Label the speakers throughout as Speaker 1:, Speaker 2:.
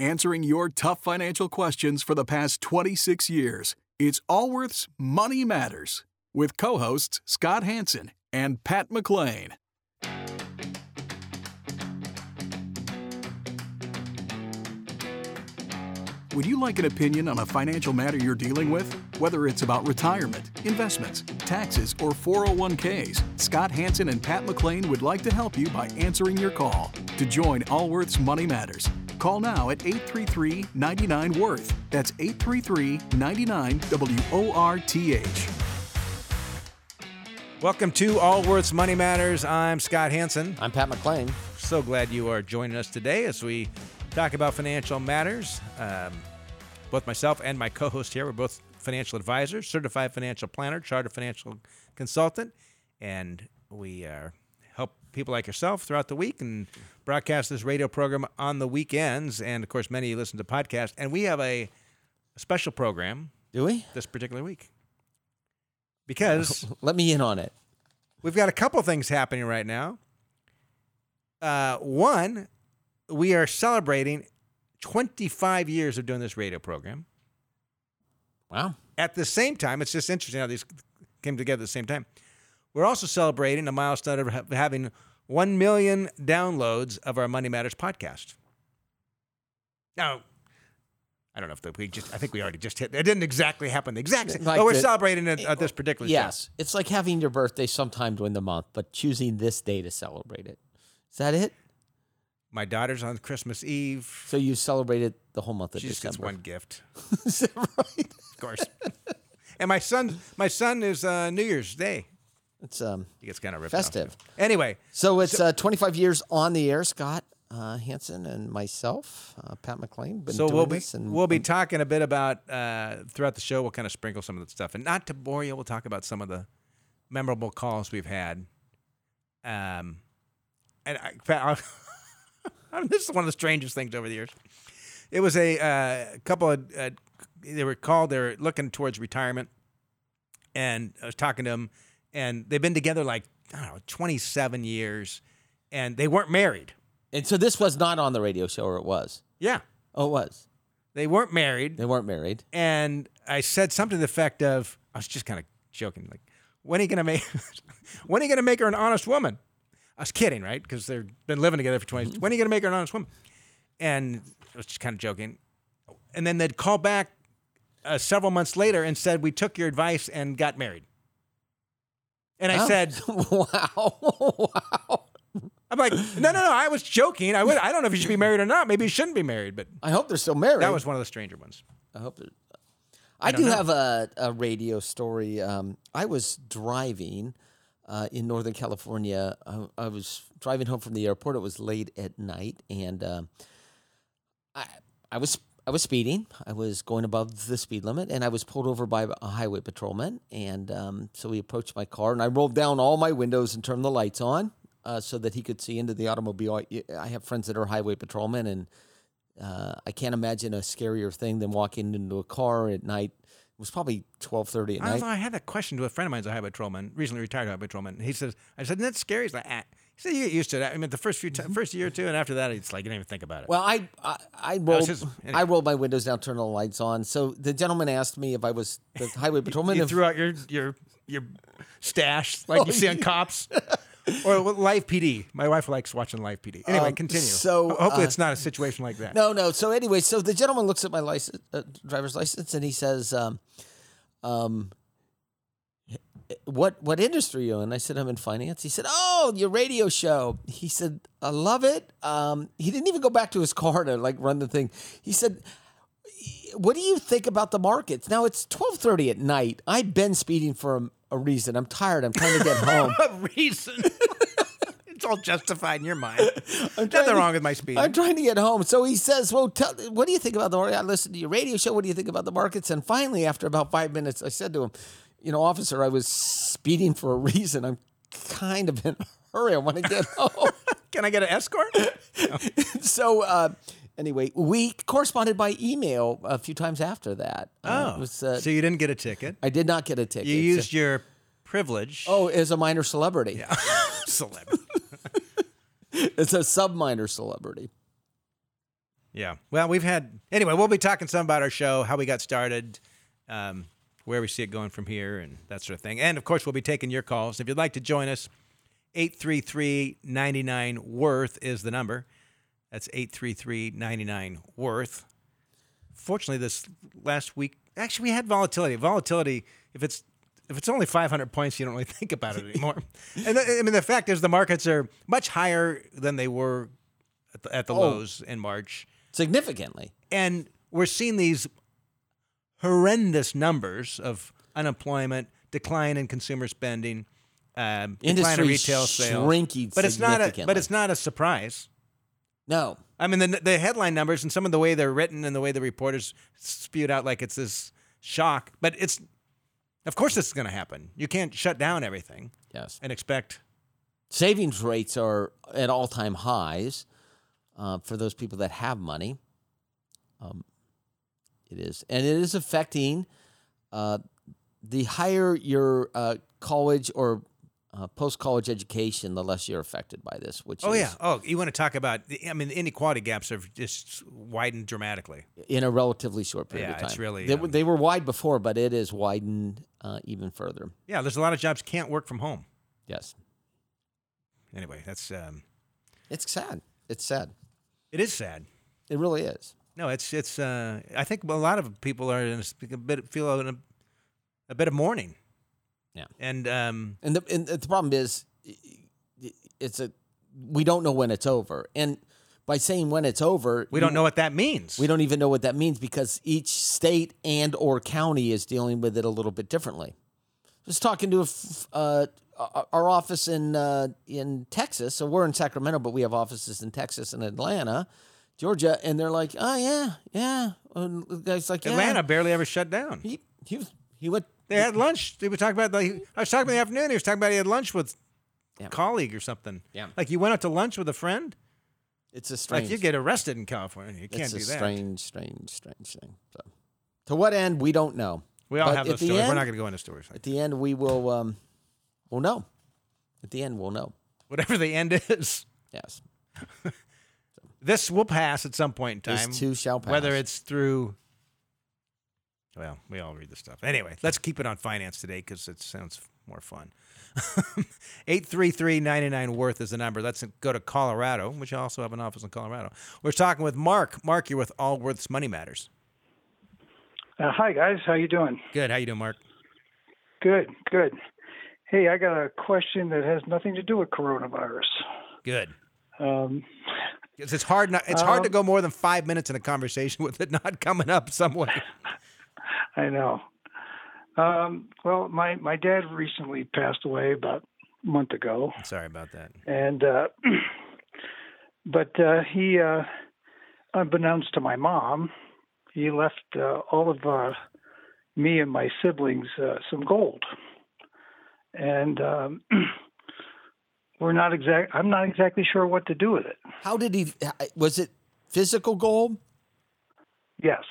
Speaker 1: answering your tough financial questions for the past 26 years. It's Allworth's Money Matters with co hosts Scott Hanson and Pat McLean. Would you like an opinion on a financial matter you're dealing with? Whether it's about retirement, investments, taxes, or 401ks, Scott Hanson and Pat McLean would like to help you by answering your call. To join Allworth's Money Matters, call now at 833 99 Worth. That's 833 99 W O R T H.
Speaker 2: Welcome to Allworth's Money Matters. I'm Scott Hanson.
Speaker 3: I'm Pat McLean.
Speaker 2: So glad you are joining us today as we talk about financial matters. Um, both myself and my co host here, we're both financial advisors, certified financial planner, chartered financial consultant, and we uh, help people like yourself throughout the week and broadcast this radio program on the weekends. And of course, many of you listen to podcasts. And we have a, a special program
Speaker 3: Do we?
Speaker 2: this particular week because
Speaker 3: Let me in on it.
Speaker 2: We've got a couple things happening right now. Uh, one, we are celebrating 25 years of doing this radio program.
Speaker 3: Wow.
Speaker 2: At the same time, it's just interesting how these came together at the same time. We're also celebrating a milestone of having 1 million downloads of our Money Matters podcast. Now, I don't know if the, we just, I think we already just hit, it didn't exactly happen the exact same,
Speaker 3: Like
Speaker 2: but we're
Speaker 3: the-
Speaker 2: celebrating it at this particular show.
Speaker 3: Yes. It's like having your birthday sometime during the month, but choosing this day to celebrate it. Is that it?
Speaker 2: My daughter's on Christmas Eve.
Speaker 3: So you celebrated the whole month of
Speaker 2: She just gets one gift.
Speaker 3: Is that right?
Speaker 2: of course. and my son, my son is uh, New Year's Day.
Speaker 3: It's um
Speaker 2: He gets kind of ripped off,
Speaker 3: festive.
Speaker 2: too. Anyway,
Speaker 3: So it's uh, 25 years on the air. Scott uh, Hanson and myself, uh, Pat McLean, been
Speaker 2: so
Speaker 3: doing
Speaker 2: we'll be
Speaker 3: this, and
Speaker 2: we'll be talking a bit about uh, throughout the show. We'll kind of sprinkle some of the stuff, and not to bore you, we'll talk about some of the memorable calls we've had. Um, and I, Pat, I'll- this is one of the strangest things over the years. It was a uh, couple of uh, they were called. They were looking towards retirement, and I was talking to them, and they've been together like I don't know, twenty seven years, and they weren't married.
Speaker 3: and so this was not on the radio show, or it was?
Speaker 2: Yeah,
Speaker 3: Oh, it was.
Speaker 2: they weren't married.
Speaker 3: They weren't married.
Speaker 2: and I said something to the effect of, I was just kind of joking, like, when are you gonna make, when are you gonna make her an honest woman? I was kidding, right? Because they've been living together for twenty. When are you gonna make her an honest woman? And I was just kind of joking, and then they'd call back uh, several months later and said, "We took your advice and got married." And I
Speaker 3: Oh.
Speaker 2: said,
Speaker 3: wow. wow.
Speaker 2: "I'm like, no, no, no. I was joking. I would. I don't know if you should be married or not. Maybe you shouldn't be married, but
Speaker 3: I hope they're still married.
Speaker 2: that was one of the stranger ones."
Speaker 3: I hope that. I,
Speaker 2: don't
Speaker 3: do
Speaker 2: know.
Speaker 3: have a, a radio story. Um, I was driving uh, in Northern California. I, I was driving home from the airport. It was late at night, and um I I was I was speeding. I was going above the speed limit, and I was pulled over by a highway patrolman. And um, so he approached my car, and I rolled down all my windows and turned the lights on uh, so that he could see into the automobile. I, I have friends that are highway patrolmen, and uh, I can't imagine a scarier thing than walking into a car at night. It was probably twelve thirty at
Speaker 2: I,
Speaker 3: night.
Speaker 2: I had that question to a friend of mine who's a highway patrolman, recently retired highway patrolman. He says, I said, isn't that scary? He's like, ah. Said, you get used to it. I mean, the first few, ti first year or two, and after that, it's like, you don't even think about it.
Speaker 3: Well, I I, I rolled
Speaker 2: his-
Speaker 3: I rolled my windows down, turned the lights on. So the gentleman asked me if I was the highway patrolman.
Speaker 2: you
Speaker 3: if-
Speaker 2: threw out your, your, your stash like you
Speaker 3: Oh,
Speaker 2: see on cops. or Live PD. My wife likes watching Live PD. Anyway,
Speaker 3: Um,
Speaker 2: continue.
Speaker 3: so,
Speaker 2: hopefully
Speaker 3: uh,
Speaker 2: it's not a situation like that.
Speaker 3: No, no. So anyway, so the gentleman looks at my license, uh, driver's license, and he says, um, um, "What what industry are you in?" I said, "I'm in finance." He said, "Oh, your radio show." He said, "I love it." Um, he didn't even go back to his car to like run the thing. He said. What do you think about the markets? Now it's twelve thirty at night. I've been speeding for a, a reason. I'm tired. I'm trying to get home.
Speaker 2: A reason. it's all justified in your mind. Nothing
Speaker 3: to-
Speaker 2: wrong with my speed.
Speaker 3: I'm trying to get home. So he says, Well, tell, what do you think about the market? I listened to your radio show. What do you think about the markets? And finally, after about five minutes, I said to him, You know, officer, I was speeding for a reason. I'm kind of in a hurry. I want to get home.
Speaker 2: Can I get an escort?
Speaker 3: so, uh, anyway, we corresponded by email a few times after that. Uh,
Speaker 2: Oh,
Speaker 3: it was, uh,
Speaker 2: so you didn't get a ticket.
Speaker 3: I did not get a ticket.
Speaker 2: You used your privilege.
Speaker 3: Oh, as a minor celebrity.
Speaker 2: Yeah, celebrity.
Speaker 3: It's a sub minor celebrity.
Speaker 2: Yeah. Well, we've had anyway. We'll be talking some about our show, how we got started, um, where we see it going from here, and that sort of thing. And of course, we'll be taking your calls. If you'd like to join us, 833-99 worth is the number. That's 833-99 worth. Fortunately, this last week, actually, we had volatility. Volatility, if it's if it's only 500 points, you don't really think about it anymore. and I mean, the fact is, the markets are much higher than they were at the, at the
Speaker 3: Oh.
Speaker 2: lows in March,
Speaker 3: Significantly.
Speaker 2: and we're seeing these horrendous numbers of unemployment, decline in consumer spending, um, decline in
Speaker 3: Industry
Speaker 2: retail sales.
Speaker 3: shrinking
Speaker 2: but it's not a but it's not a surprise.
Speaker 3: No.
Speaker 2: I mean, the the headline numbers and some of the way they're written and the way the reporters spewed out like it's this shock, but it's of course this is going to happen. You can't shut down everything
Speaker 3: Yes.
Speaker 2: and expect.
Speaker 3: Savings rates are at all time highs uh, for those people that have money. Um, it is. And it is affecting uh, the higher your uh, college or uh, post college education, the less you're affected by this, which
Speaker 2: Oh
Speaker 3: is
Speaker 2: yeah. Oh, you want to talk about? the- I mean, the inequality gaps have just widened dramatically.
Speaker 3: in a relatively short period
Speaker 2: Yeah,
Speaker 3: of time.
Speaker 2: it's really,
Speaker 3: They,
Speaker 2: um,
Speaker 3: were- they were wide before, but it is widened uh, even further.
Speaker 2: Yeah, there's a lot of jobs can't work from home.
Speaker 3: Yes.
Speaker 2: Anyway, that's um,
Speaker 3: It's sad. It's sad.
Speaker 2: it is sad.
Speaker 3: It really is.
Speaker 2: No, it's it's. Uh, I think a lot of people are in a, a bit feel in a, a bit of mourning.
Speaker 3: Yeah.
Speaker 2: And um,
Speaker 3: And the, and the problem is, it's a we don't know when it's over. And by saying when it's over,
Speaker 2: we don't know what that means.
Speaker 3: We don't even know what that means because each state and or county is dealing with it a little bit differently. Just talking to uh, our- our office in uh, in Texas. So we're in Sacramento, but we have offices in Texas and Atlanta, Georgia, and they're like, "Oh yeah, yeah." And the guy's like, yeah.
Speaker 2: Atlanta barely ever shut down.
Speaker 3: He he was, he went.
Speaker 2: They had lunch. They were talking about. Like, I was talking in the afternoon. He was talking about he had lunch with
Speaker 3: Yeah.
Speaker 2: a colleague or something.
Speaker 3: Yeah.
Speaker 2: Like you went out to lunch with a friend.
Speaker 3: It's a strange.
Speaker 2: Like you get arrested in California. You can't
Speaker 3: it's
Speaker 2: do
Speaker 3: a
Speaker 2: that.
Speaker 3: strange, strange, strange thing. So, to what end we don't know.
Speaker 2: We all
Speaker 3: But
Speaker 2: have those stories. We're not going to go into stories. Like
Speaker 3: At the end, we will. Um, we'll know. At the end, we'll know.
Speaker 2: Whatever the end is,
Speaker 3: Yes.
Speaker 2: this will pass at some point in
Speaker 3: This
Speaker 2: time.
Speaker 3: too shall pass.
Speaker 2: Whether it's through. Well, we all read the stuff. Anyway, let's keep it on finance today because it sounds more fun. 833-99 worth is the number. Let's go to Colorado, which I also have an office in Colorado. We're talking with Mark. Mark, you're with Allworth's Money Matters.
Speaker 4: Uh, hi guys, how you doing?
Speaker 2: Good. How you doing, Mark?
Speaker 4: Good, good. Hey, I got a question that has nothing to do with coronavirus.
Speaker 2: Good.
Speaker 4: Um,
Speaker 2: 'Cause It's hard. Not, it's hard to
Speaker 4: Um,
Speaker 2: go more than five minutes in a conversation with it not coming up somewhere.
Speaker 4: I know. Um, well, my my dad recently passed away about a month ago,
Speaker 2: Sorry about that.
Speaker 4: and uh, but uh, he, uh, unbeknownst to my mom, he left uh, all of uh, me and my siblings uh, some gold, and um, we're not exact. I'm not exactly sure what to do with it.
Speaker 3: How did he? Was it physical gold?
Speaker 4: Yes,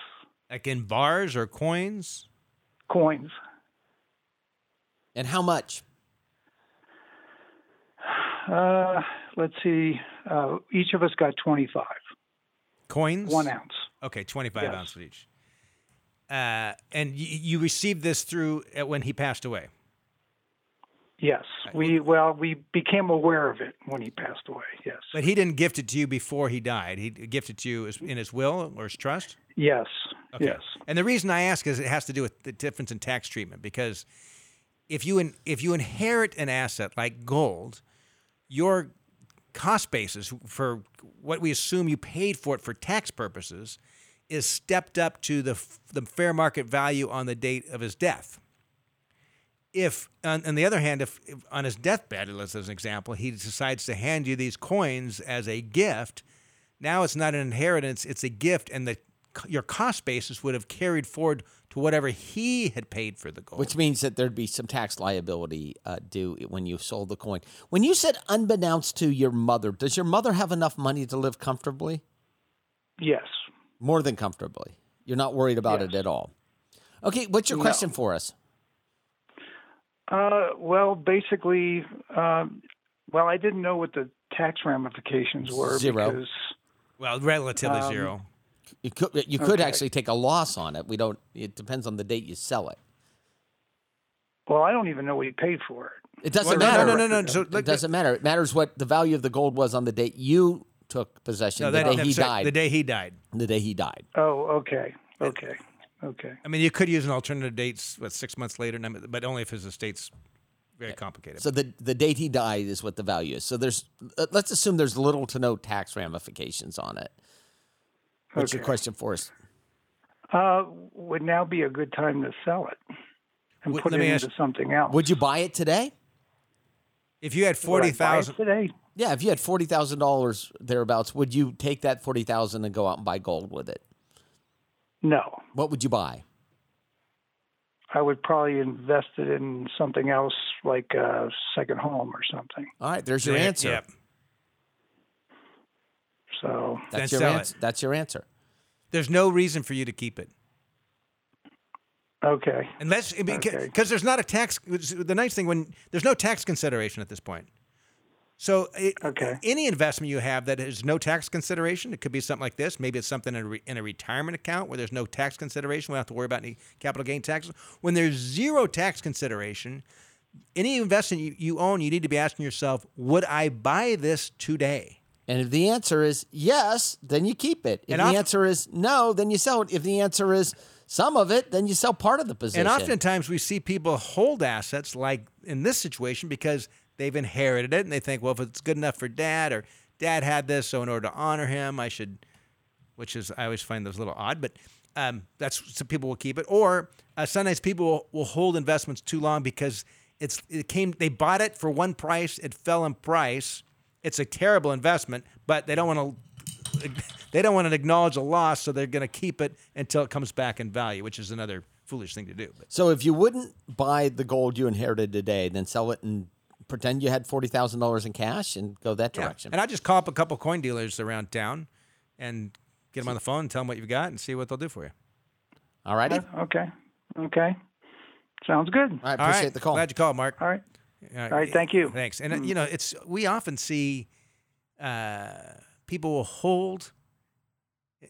Speaker 2: Like in bars or coins.
Speaker 4: coins.
Speaker 3: And how much?
Speaker 4: Uh, let's see. Uh, each of us got 25,
Speaker 2: Coins.
Speaker 4: one ounce.
Speaker 2: Okay, 25
Speaker 4: Yes.
Speaker 2: ounces each. Uh, and you, you received this through uh, when he passed away.
Speaker 4: Yes, we well we became aware of it when he passed away. Yes,
Speaker 2: But he didn't gift it to you before he died. He gifted it to you in his will or his trust?
Speaker 4: yes,
Speaker 2: Okay.
Speaker 4: yes.
Speaker 2: And the reason I ask is it has to do with the difference in tax treatment because if you in, if you inherit an asset like gold, your cost basis for what we assume you paid for it for tax purposes is stepped up to the the fair market value on the date of his death. If on, on the other hand, if, if on his deathbed, let's as an example, he decides to hand you these coins as a gift, now it's not an inheritance; it's a gift, and the your cost basis would have carried forward to whatever he had paid for the gold.
Speaker 3: Which means that there'd be some tax liability uh, due when you sold the coin. When you said unbeknownst to your mother, does your mother have enough money to live comfortably?
Speaker 4: Yes.
Speaker 3: More than comfortably. You're not worried about
Speaker 4: Yes.
Speaker 3: it at all. Okay, what's your
Speaker 4: No.
Speaker 3: question for us?
Speaker 4: Uh, well, basically, um, well, I didn't know what the tax ramifications were
Speaker 3: Zero.
Speaker 4: because
Speaker 2: well, relatively
Speaker 4: Um,
Speaker 2: zero.
Speaker 3: You could you could
Speaker 4: Okay.
Speaker 3: actually take a loss on it. We don't. It depends on the date you sell it.
Speaker 4: Well, I don't even know what you paid for it.
Speaker 3: It doesn't
Speaker 2: Well,
Speaker 3: matter.
Speaker 2: no, no, no, So,
Speaker 3: it doesn't matter. It matters what the value of the gold was on the date you took possession.
Speaker 2: No,
Speaker 3: the
Speaker 2: that,
Speaker 3: day he
Speaker 2: that's right,
Speaker 3: died.
Speaker 2: The day he died.
Speaker 3: the day he died.
Speaker 4: Oh, okay, okay, okay.
Speaker 2: I mean, you could use an alternative date, what, six months later, but only if his estate's very complicated.
Speaker 3: So the the date he died is what the value is. So there's uh, let's assume there's little to no tax ramifications on it. What's your question for us?
Speaker 4: Uh, would now be a good time to sell it and
Speaker 2: Would-
Speaker 4: put it into
Speaker 2: ask-
Speaker 4: something else.
Speaker 3: Would you buy it today?
Speaker 2: if you had
Speaker 4: Would I
Speaker 2: forty
Speaker 4: buy it
Speaker 2: thousand,
Speaker 4: today?
Speaker 3: Yeah, if you had forty thousand dollars thereabouts, would you take that forty thousand and go out and buy gold with it?
Speaker 4: No,
Speaker 3: What would you buy?
Speaker 4: I would probably invest it in something else, like a second home or something.
Speaker 3: All right, there's your
Speaker 2: Yeah,
Speaker 3: answer.
Speaker 2: yeah.
Speaker 4: So,
Speaker 3: That's
Speaker 2: Then
Speaker 3: your
Speaker 2: sell
Speaker 3: answer.
Speaker 2: it.
Speaker 3: That's your answer.
Speaker 2: There's no reason for you to keep it.
Speaker 4: okay,
Speaker 2: Unless, because
Speaker 4: Okay.
Speaker 2: there's not a tax. The nice thing when there's no tax consideration at this point. So, it,
Speaker 4: Okay.
Speaker 2: any investment you have that has no tax consideration, it could be something like this. Maybe it's something in a, re, in a retirement account where there's no tax consideration. We don't have to worry about any capital gain taxes. When there's zero tax consideration, any investment you, you own, you need to be asking yourself, would I buy this today?
Speaker 3: And if the answer is yes, then you keep it. If
Speaker 2: And
Speaker 3: the
Speaker 2: often-
Speaker 3: answer is no, then you sell it. If the answer is some of it, then you sell part of the position.
Speaker 2: And oftentimes we see people hold assets like in this situation because they've inherited it and they think, well, if it's good enough for dad or dad had this, so in order to honor him, I should, which is, I always find those a little odd, but um, that's some people will keep it. Or uh, sometimes people will, will hold investments too long because it's, it came, they bought it for one price, it fell in price. It's a terrible investment, but they don't want to they don't want to acknowledge a loss, so they're going to keep it until it comes back in value, which is another foolish thing to do. But
Speaker 3: so if you wouldn't buy the gold you inherited today, then sell it and pretend you had forty thousand dollars in cash and go that direction.
Speaker 2: yeah.
Speaker 3: direction.
Speaker 2: and I just call up a couple coin dealers around town and get them on the phone and tell them what you've got and see what they'll do for you.
Speaker 3: All righty.
Speaker 4: okay, okay, sounds good.
Speaker 3: I
Speaker 2: All
Speaker 3: appreciate
Speaker 2: right.
Speaker 3: the call.
Speaker 2: Glad you called, Mark.
Speaker 4: All right,
Speaker 2: All
Speaker 4: all right, thank you.
Speaker 2: Thanks. And uh, you know, it's we often see uh, people will hold.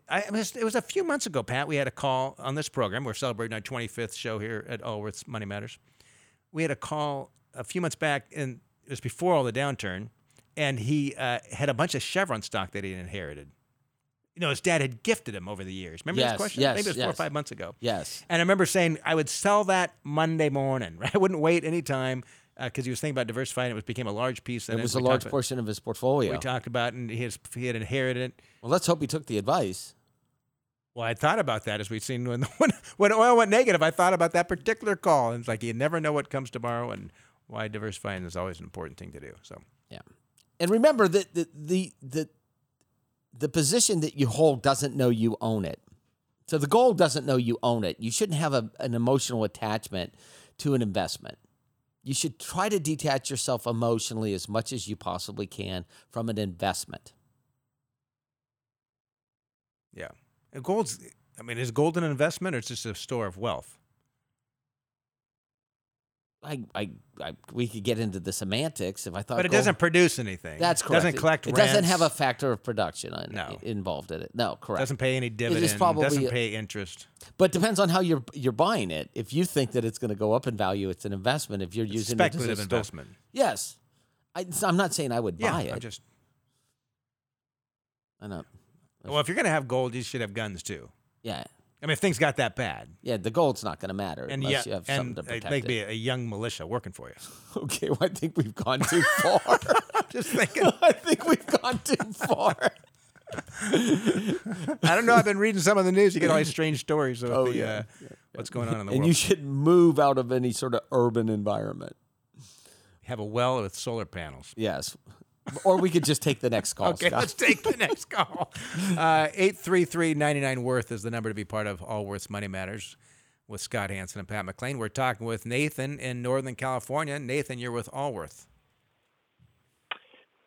Speaker 2: I, it was- it was a few months ago, Pat. We had a call on this program. We're celebrating our 25th show here at Allworth's Money Matters. We had a call a few months back, and it was before all the downturn, and he uh, had a bunch of Chevron stock that he inherited. You know, his dad had gifted him over the years. Remember
Speaker 3: Yes,
Speaker 2: this question?
Speaker 3: yes,
Speaker 2: Maybe it was four or five months ago.
Speaker 3: yes.
Speaker 2: And I remember saying I would sell that Monday morning. Right? I wouldn't wait any time because he was thinking about diversifying. It was became a large piece.
Speaker 3: It was a large
Speaker 2: about-
Speaker 3: portion of his portfolio.
Speaker 2: We talked about, and he, has, he had inherited it.
Speaker 3: well, let's hope he took the advice.
Speaker 2: Well, I thought about that as we've seen when, when when oil went negative. I thought about that particular call, and it's like you never know what comes tomorrow, and why diversifying is always an important thing to do. So
Speaker 3: Yeah. And remember that the, the the the position that you hold doesn't know you own it. So the gold doesn't know you own it. You shouldn't have a, an emotional attachment to an investment. You should try to detach yourself emotionally as much as you possibly can from an investment.
Speaker 2: yeah, and gold's. I mean, is gold an investment or it's just a store of wealth?
Speaker 3: I, I, I we could get into the semantics if I thought
Speaker 2: But it
Speaker 3: gold-
Speaker 2: doesn't produce anything.
Speaker 3: That's
Speaker 2: It
Speaker 3: correct.
Speaker 2: Doesn't
Speaker 3: It-
Speaker 2: collect.
Speaker 3: It, doesn't have a factor of production in-
Speaker 2: No.
Speaker 3: involved in it. No, correct.
Speaker 2: Doesn't pay any dividend.
Speaker 3: probably
Speaker 2: doesn't pay interest.
Speaker 3: But depends on how you're you're buying it. If you think that it's going to go up in value, it's an investment. If you're using it as a
Speaker 2: Speculative
Speaker 3: store-
Speaker 2: investment.
Speaker 3: yes. I, am not saying I would
Speaker 2: Yeah,
Speaker 3: buy it.
Speaker 2: I just.
Speaker 3: I know.
Speaker 2: Well, if you're gonna have gold, you should have guns too.
Speaker 3: Yeah,
Speaker 2: I mean, if things got that bad,
Speaker 3: yeah. The gold's not going to matter
Speaker 2: and
Speaker 3: unless
Speaker 2: yeah,
Speaker 3: you have something to
Speaker 2: it
Speaker 3: protect
Speaker 2: may be a young militia working for you.
Speaker 3: Okay, well, I think we've gone too far.
Speaker 2: Just thinking.
Speaker 3: I think we've gone too far.
Speaker 2: I don't know. I've been reading some of the news. You get all these strange stories of
Speaker 3: Oh,
Speaker 2: the,
Speaker 3: yeah.
Speaker 2: uh, what's going on in the world.
Speaker 3: and
Speaker 2: world.
Speaker 3: you should move out of any sort of urban environment.
Speaker 2: have a well with solar panels.
Speaker 3: Yes. Or we could just take the next call.
Speaker 2: Okay,
Speaker 3: Scott.
Speaker 2: let's take the next call. Uh, Eight three three ninety nine Worth is the number to be part of Allworth's Money Matters with Scott Hanson and Pat McLean. We're talking with Nathan in Northern California. Nathan, you're with Allworth.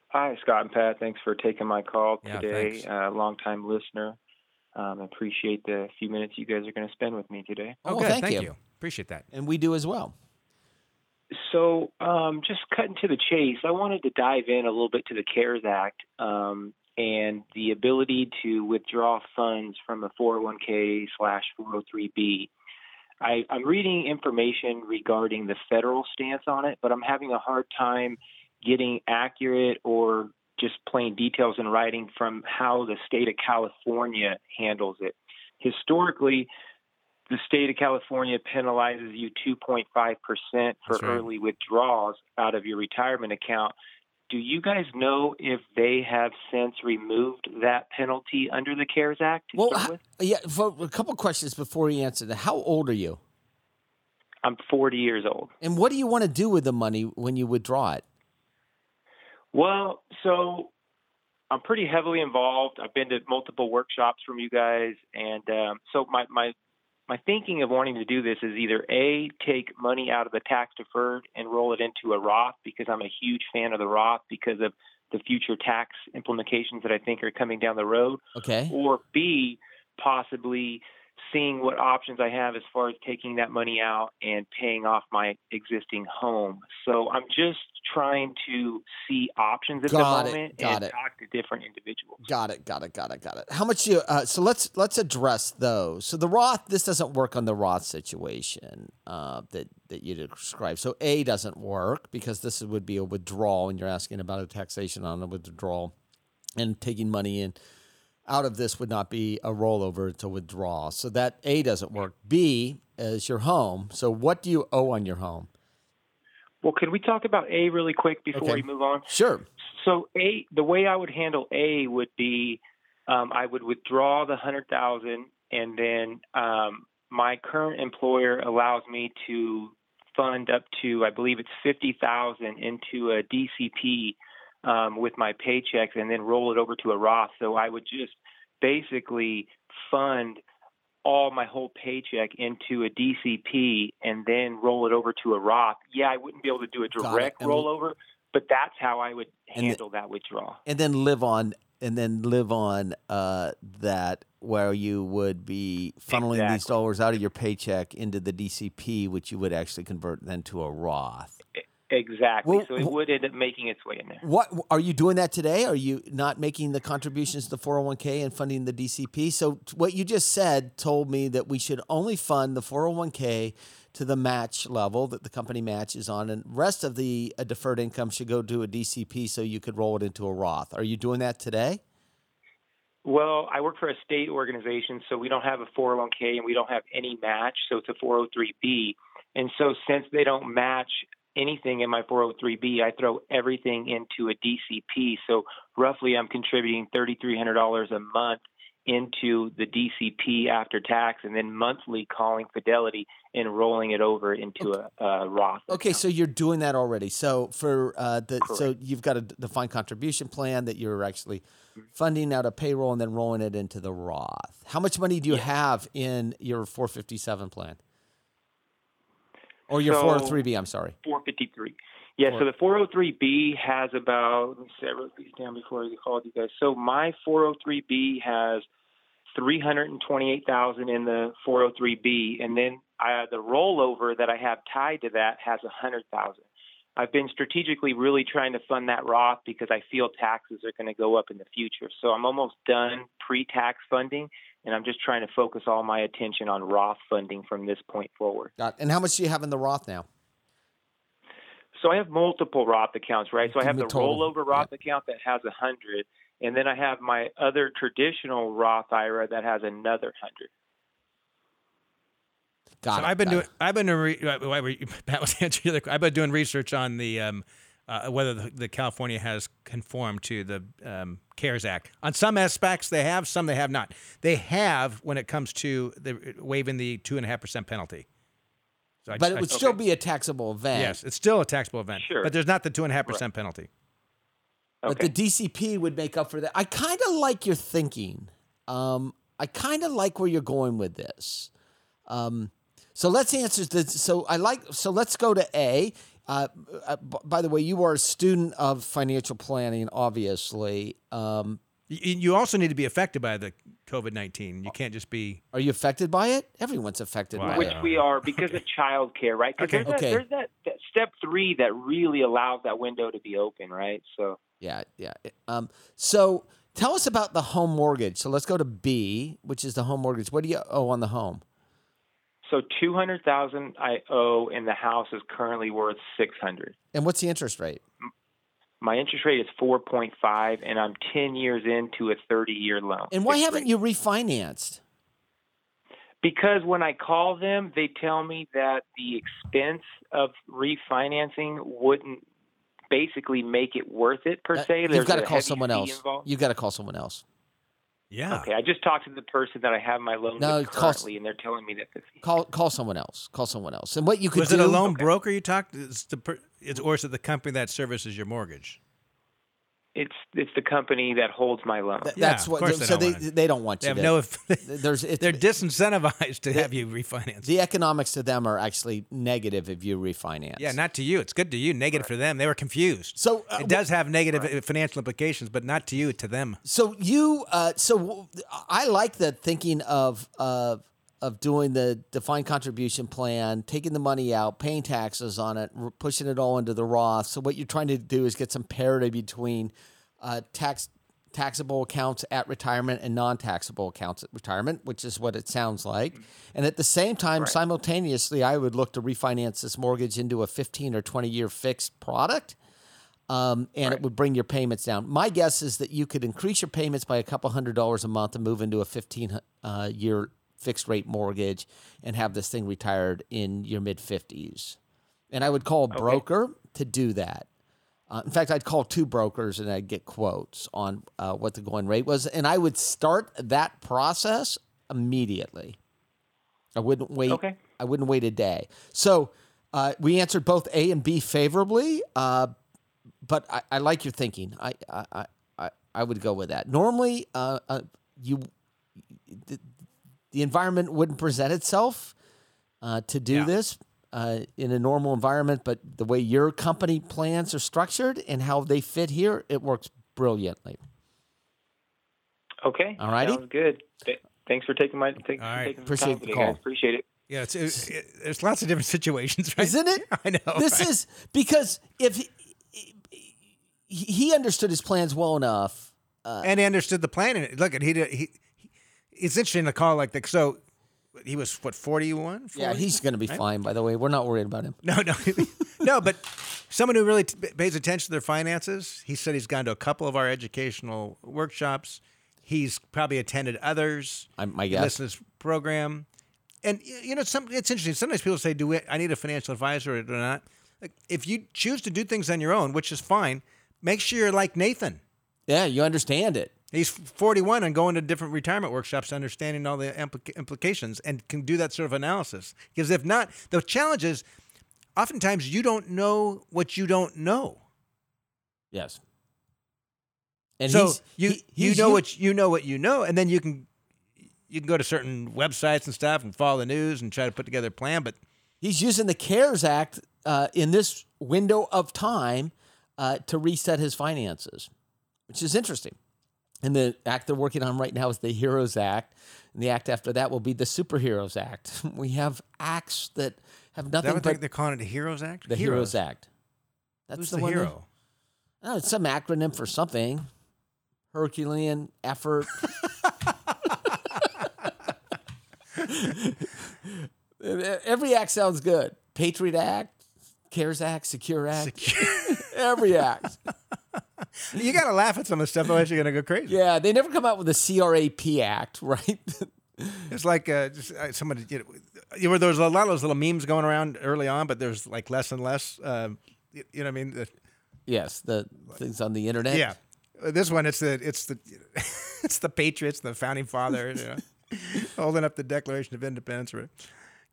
Speaker 5: Hi, Scott and Pat. Thanks for taking my call
Speaker 2: Yeah,
Speaker 5: today.
Speaker 2: thanks.
Speaker 5: uh, longtime listener. Um, appreciate the few minutes you guys are going to spend with me today.
Speaker 3: Oh,
Speaker 2: good.
Speaker 3: thank
Speaker 2: Thank
Speaker 3: you.
Speaker 2: you. Appreciate that.
Speaker 3: And we do as well.
Speaker 5: So, um, just cutting to the chase, I wanted to dive in a little bit to the CARES Act um, and the ability to withdraw funds from a 401k slash 403b. I, I'm reading information regarding the federal stance on it, but I'm having a hard time getting accurate or just plain details in writing from how the state of California handles it. Historically, the state of California penalizes you 2.5% for
Speaker 2: right.
Speaker 5: early withdrawals out of your retirement account. Do you guys know if they have since removed that penalty under the CARES Act
Speaker 3: Well, yeah. For a couple questions before you answer that. How old are you?
Speaker 5: I'm 40 years old.
Speaker 3: And what do you want to do with the money when you withdraw it?
Speaker 5: Well, so I'm pretty heavily involved. I've been to multiple workshops from you guys, and um, so my my my thinking of wanting to do this is either a take money out of the tax deferred and roll it into a Roth because I'm a huge fan of the Roth because of the future tax implications that I think are coming down the road,
Speaker 3: Okay.
Speaker 5: or b possibly seeing what options I have as far as taking that money out and paying off my existing home. So I'm just trying to see options at
Speaker 3: Got
Speaker 5: the
Speaker 3: it,
Speaker 5: moment
Speaker 3: got
Speaker 5: and
Speaker 3: it.
Speaker 5: talk to different individuals.
Speaker 3: Got it. Got it. Got it. Got it. How much you? Uh, so let's let's address those. So the Roth. This doesn't work on the Roth situation uh, that that you described. So A doesn't work because this would be a withdrawal, and you're asking about a taxation on a withdrawal, and taking money in out of this would not be a rollover to withdraw. So that A doesn't work. B is your home. So what do you owe on your home?
Speaker 5: Well, could we talk about A really quick before
Speaker 3: Okay.
Speaker 5: we move on?
Speaker 3: Sure.
Speaker 5: So A, the way I would handle A would be, um, I would withdraw the hundred thousand, and then um, my current employer allows me to fund up to, I believe it's fifty thousand into a DCP um, with my paychecks, and then roll it over to a Roth. So I would just basically fund all my whole paycheck into a DCP and then roll it over to a Roth. Yeah, I wouldn't be able to do a direct rollover, but that's how I would
Speaker 3: the-
Speaker 5: handle that withdrawal.
Speaker 3: and then live on and then live on uh, that where you would be funneling these
Speaker 5: Exactly.
Speaker 3: dollars out of your paycheck into the DCP, which you would actually convert then to a Roth.
Speaker 5: Exactly.
Speaker 3: Well,
Speaker 5: so it would end up making its way in there.
Speaker 3: What are you doing that today? Are you not making the contributions to the 401k and funding the DCP? So what you just said told me that we should only fund the 401k to the match level that the company matches on, and rest of the uh, deferred income should go to a DCP so you could roll it into a Roth. Are you doing that today?
Speaker 5: Well, I work for a state organization, so we don't have a 401k and we don't have any match, so it's a 403b. And so since they don't match anything in my 403b, I throw everything into a DCP. So roughly I'm contributing $3300 a month into the DCP after tax and then monthly calling Fidelity and rolling it over into a, a Roth.
Speaker 3: Okay,
Speaker 5: account.
Speaker 3: so you're doing that already. So for uh, the so you've got a defined contribution plan that you're actually funding out of payroll and then rolling it into the Roth. How much money do you have in your 457 plan? Or your
Speaker 5: So-
Speaker 3: 403b, I'm sorry.
Speaker 5: 453. Yeah, so the 403B has about, let me see, I wrote these down before I called you guys. So my 403B has 328,000 in the 403B, and then uh, the rollover that I have tied to that has 100,000. I've been strategically really trying to fund that Roth because I feel taxes are going to go up in the future. So I'm almost done pre-tax funding, and I'm just trying to focus all my attention on Roth funding from this point forward.
Speaker 3: Got and how much do you have in the Roth now?
Speaker 5: So I have multiple Roth accounts, right? So I have the
Speaker 3: total.
Speaker 5: rollover Roth account that has a hundred, and then I have my other traditional Roth IRA that has another hundred.
Speaker 3: Got
Speaker 2: so
Speaker 3: it.
Speaker 2: I've been doing.
Speaker 3: it.
Speaker 2: I've been doing. Re- why were Pat was answering. The, I've been doing research on the um, uh, whether the, the California has conformed to the um, CARES Act. On some aspects, they have. Some they have not. They have when it comes to the waiving the two and a half percent penalty. So I-
Speaker 3: But it
Speaker 2: I-
Speaker 3: would still be a taxable event.
Speaker 2: yes, it's still a taxable event.
Speaker 5: Sure.
Speaker 2: but there's not the two and a half percent penalty.
Speaker 3: But the DCP would make up for that. I kind of like your thinking. Um, I kind of like where you're going with this. Um, so let's answer this. So I like. So let's go to A. Uh, uh, b- by the way, you are a student of financial planning, obviously. Um,
Speaker 2: You also need to be affected by the COVID nineteen. You can't just be.
Speaker 3: are you affected by it? Everyone's affected
Speaker 2: Wow.
Speaker 3: by
Speaker 5: Which
Speaker 3: it.
Speaker 5: Which we are because of childcare, right? right? 'Cause
Speaker 2: Okay.
Speaker 5: there's, that,
Speaker 3: Okay.
Speaker 5: there's that, that step three that really allows that window to be open, right? So
Speaker 3: Yeah, yeah. Um, so Tell us about the home mortgage. So let's go to B, which is the home mortgage. What do you owe on the home?
Speaker 5: So two hundred thousand I owe, in the house is currently worth six hundred.
Speaker 3: And what's the interest rate?
Speaker 5: My interest rate is four point five, and I'm ten years into a thirty year loan.
Speaker 3: And why haven't
Speaker 5: rate.
Speaker 3: you refinanced?
Speaker 5: Because when I call them, they tell me that the expense of refinancing wouldn't basically make it worth it per
Speaker 3: Uh,
Speaker 5: se.
Speaker 3: You've got to call someone else.
Speaker 5: involved.
Speaker 3: You've got to call someone else.
Speaker 2: Yeah.
Speaker 5: Okay, I just talked to the person that I have my loan
Speaker 3: No,
Speaker 5: with
Speaker 3: call-
Speaker 5: currently, and they're telling me that the fee.
Speaker 3: Call call someone else. Call someone else. And what you could
Speaker 2: Was
Speaker 3: do?
Speaker 2: it a loan broker you talked? It's the per, is, or is it the company that services your mortgage?
Speaker 5: It's it's the company that holds my loan.
Speaker 3: Th-
Speaker 2: Yeah,
Speaker 3: that's
Speaker 2: of
Speaker 3: what.
Speaker 2: course they
Speaker 3: so
Speaker 2: don't
Speaker 3: they
Speaker 2: want it.
Speaker 3: they don't want
Speaker 2: They have
Speaker 3: to,
Speaker 2: no. If,
Speaker 3: there's it's,
Speaker 2: they're disincentivized to have you refinance.
Speaker 3: the economics to them are actually negative if you refinance.
Speaker 2: Yeah, not to you. It's good to you. Negative for them. They were confused.
Speaker 3: So uh,
Speaker 2: it does have negative uh financial implications, but not to you. To them.
Speaker 3: So you, uh, so I like the thinking of uh, of doing the defined contribution plan, taking the money out, paying taxes on it, pushing it all into the Roth. So what you're trying to do is get some parity between uh, tax taxable accounts at retirement and non-taxable accounts at retirement, which is what it sounds like. And at the same time, simultaneously, I would look to refinance this mortgage into a 15 or 20 year fixed product um, and it would bring your payments down. My guess is that you could increase your payments by a couple hundred dollars a month and move into a 15 uh, year fixed rate mortgage and have this thing retired in your mid 50s. And I would call a broker to do that. Uh, in fact, I'd call two brokers and I'd get quotes on uh, what the going rate was. And I would start that process immediately. I wouldn't wait.
Speaker 5: Okay.
Speaker 3: I wouldn't wait a day. So uh, we answered both A and B favorably. Uh, but I, I like your thinking. I, I, I- I, I would go with that. Normally, uh, uh, you the, the environment wouldn't present itself uh, to do
Speaker 2: Yeah.
Speaker 3: this uh, in a normal environment, but the way your company plans are structured and how they fit here, it works brilliantly.
Speaker 5: Okay.
Speaker 3: All righty.
Speaker 5: Sounds good. Th- Thanks for taking my thanks
Speaker 2: All right.
Speaker 5: taking some
Speaker 3: Appreciate
Speaker 5: time
Speaker 3: the call.
Speaker 5: guys. Appreciate it.
Speaker 2: Yeah, it's, it, it, there's lots of different situations, right?
Speaker 3: Isn't it?
Speaker 2: I know.
Speaker 3: This
Speaker 2: right?
Speaker 3: is because if he, he understood his plans well enough, uh,
Speaker 2: and he understood the plan. And look, at he, did- he, he it's interesting to call like the so he was what 41?
Speaker 3: yeah, he's going to be fine. By the way, we're not worried about him.
Speaker 2: No, no, no. But someone who really t- pays attention to their finances. He said he's gone to a couple of our educational workshops. He's probably attended others.
Speaker 3: I- my guess.
Speaker 2: listens program, and you know, some it's interesting. Sometimes people say, "Do we, I need a financial advisor or not?" Like, if you choose to do things on your own, which is fine, make sure you're like Nathan.
Speaker 3: Yeah, you understand it.
Speaker 2: He's 41 and going to different retirement workshops, understanding all the implica- implications, and can do that sort of analysis. Because if not, the challenge is oftentimes you don't know what you don't know.
Speaker 3: Yes. And
Speaker 2: so
Speaker 3: he's,
Speaker 2: you
Speaker 3: he-
Speaker 2: you know what you know what you know, and then you can you can go to certain websites and stuff and follow the news and try to put together a plan. But
Speaker 3: he's using the CARES Act uh, in this window of time uh, to reset his finances, which is interesting. And the act they're working on right now is the Heroes Act, and the act after that will be the Superheroes Act. We have acts that have
Speaker 2: is that
Speaker 3: nothing
Speaker 2: what
Speaker 3: but
Speaker 2: they're, they're calling it the Heroes Act?
Speaker 3: the Heroes, Act. That's
Speaker 2: Who's
Speaker 3: the,
Speaker 2: the,
Speaker 3: one. that-
Speaker 2: hero?
Speaker 3: Oh, it's some acronym for something. Herculean effort. Every act sounds good. Patriot Act, CARES Act, Secure Act. Every act.
Speaker 2: You got to laugh at some of the stuff, otherwise you're going to go crazy.
Speaker 3: Yeah, they never come out with a CRAP Act, right?
Speaker 2: It's like uh, just, uh, somebody. You know, you know, there was a lot of those little memes going around early on, but there's like less and less. Um, you, you know what I mean? The-
Speaker 3: yes, the things on the internet.
Speaker 2: yeah. Uh, This one, it's the it's the it's the patriots, the founding fathers, you know, holding up the Declaration of Independence. Right?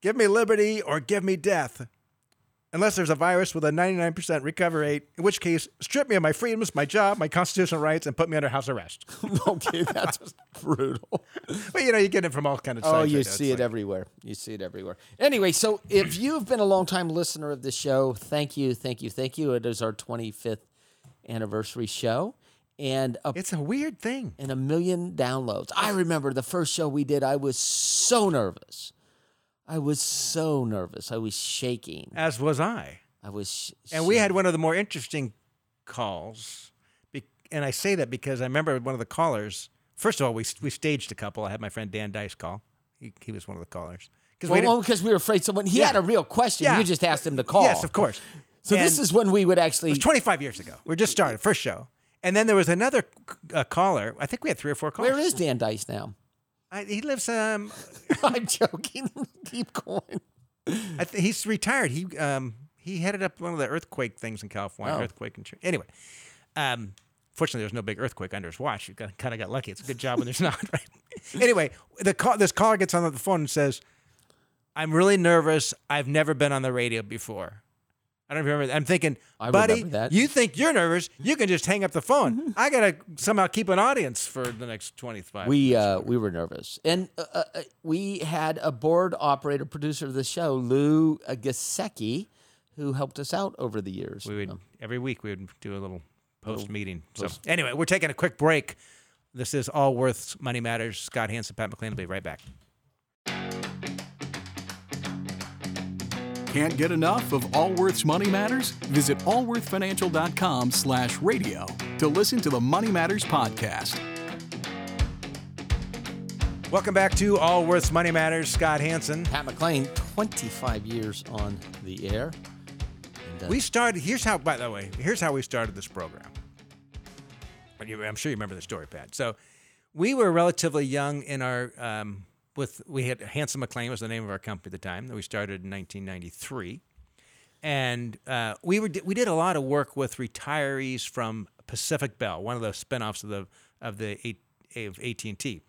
Speaker 2: Give me liberty or give me death. Unless there's a virus with a 99% recovery rate, in which case, strip me of my freedoms, my job, my constitutional rights, and put me under house arrest.
Speaker 3: okay, that's brutal.
Speaker 2: but you know, you get it from all kinds of oh, sides.
Speaker 3: Oh, you
Speaker 2: now.
Speaker 3: see
Speaker 2: It's
Speaker 3: it
Speaker 2: like-
Speaker 3: everywhere. You see it everywhere. Anyway, so if you've been a long-time listener of the show, thank you, thank you, thank you. It is our 25th anniversary show, and a,
Speaker 2: It's a weird thing.
Speaker 3: and a million downloads. I remember the first show we did. I was so nervous. I was so nervous. I was shaking.
Speaker 2: As was I.
Speaker 3: I was. Sh-
Speaker 2: And we had one of the more interesting calls. Be- and I say that because I remember one of the callers. First of all, we we staged a couple. I had my friend Dan Dice call. He, he was one of the callers. Because
Speaker 3: Well, well, because we were afraid someone he
Speaker 2: Yeah.
Speaker 3: had a real question.
Speaker 2: Yeah.
Speaker 3: You just asked him to call.
Speaker 2: Yes, of course.
Speaker 3: So this is when we would actually.
Speaker 2: It was 25 years ago. We just started first show, and then there was another uh, caller. I think we had three or four callers.
Speaker 3: Where is Dan Dice now?
Speaker 2: I, he lives. Um,
Speaker 3: I'm joking. Keep going.
Speaker 2: I th- he's retired. He um he headed up one of the earthquake things in California.
Speaker 3: Oh.
Speaker 2: Earthquake and anyway. Um, fortunately, there's no big earthquake under his watch. You kind of got lucky. It's a good job when there's not. Right. Anyway, the call, this caller gets on the phone and says, "I'm really nervous. I've never been on the radio before." I don't remember. I'm thinking,
Speaker 3: I
Speaker 2: buddy,
Speaker 3: that.
Speaker 2: you think you're nervous? You can just hang up the phone. I gotta somehow keep an audience for the next 25.
Speaker 3: We uh, we were nervous, and uh, uh, uh, we had a board operator, producer of the show, Lou Gasecki, who helped us out over the years.
Speaker 2: We would
Speaker 3: Um,
Speaker 2: every week we would do a little post meeting. So anyway, we're taking a quick break. This is Allworth's Money Matters. Scott Hanson, Pat McLean will be right back.
Speaker 1: Can't get enough of Allworth's Money Matters? Visit allworthfinancial.com slash radio to listen to the Money Matters podcast.
Speaker 2: Welcome back to Allworth's Money Matters. Scott Hanson.
Speaker 3: Pat McLean, 25 years on the air. And, uh,
Speaker 2: We started. Here's how. By the way, here's how we started this program. I'm sure you remember the story, Pat. So we were relatively young in our. Um, with we had Hanson McLean was the name of our company at the time. that We started in 1993, and uh, we were we did a lot of work with retirees from Pacific Bell, one of the spinoffs of the of the of AT and T.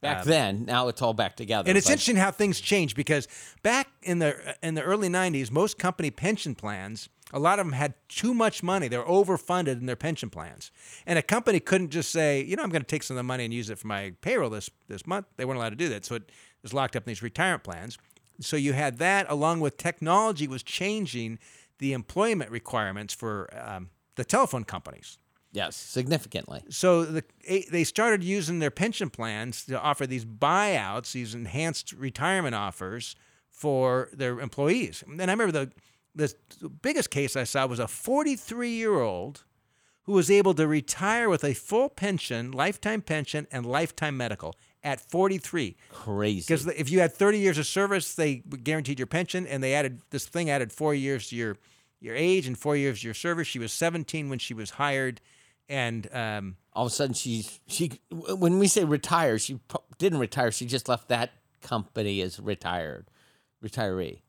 Speaker 3: back then, now it's all back together.
Speaker 2: And it's
Speaker 3: but-
Speaker 2: interesting how things change because back in the in the early '90s, most company pension plans, a lot of them had too much money. They're overfunded in their pension plans, and a company couldn't just say, you know, I'm going to take some of the money and use it for my payroll this this month. They weren't allowed to do that, so it was locked up in these retirement plans. So you had that, along with technology was changing the employment requirements for um, the telephone companies.
Speaker 3: Yes, significantly.
Speaker 2: So the, they started using their pension plans to offer these buyouts, these enhanced retirement offers for their employees. And I remember the the biggest case I saw was a 43 year old who was able to retire with a full pension, lifetime pension, and lifetime medical at 43.
Speaker 3: Crazy.
Speaker 2: Because if you had 30 years of service, they guaranteed your pension, and they added this thing added four years to your your age and four years to your service. She was 17 when she was hired, and um,
Speaker 3: all of a sudden, she's she. When we say retire, she didn't retire. She just left that company as retired, retiree.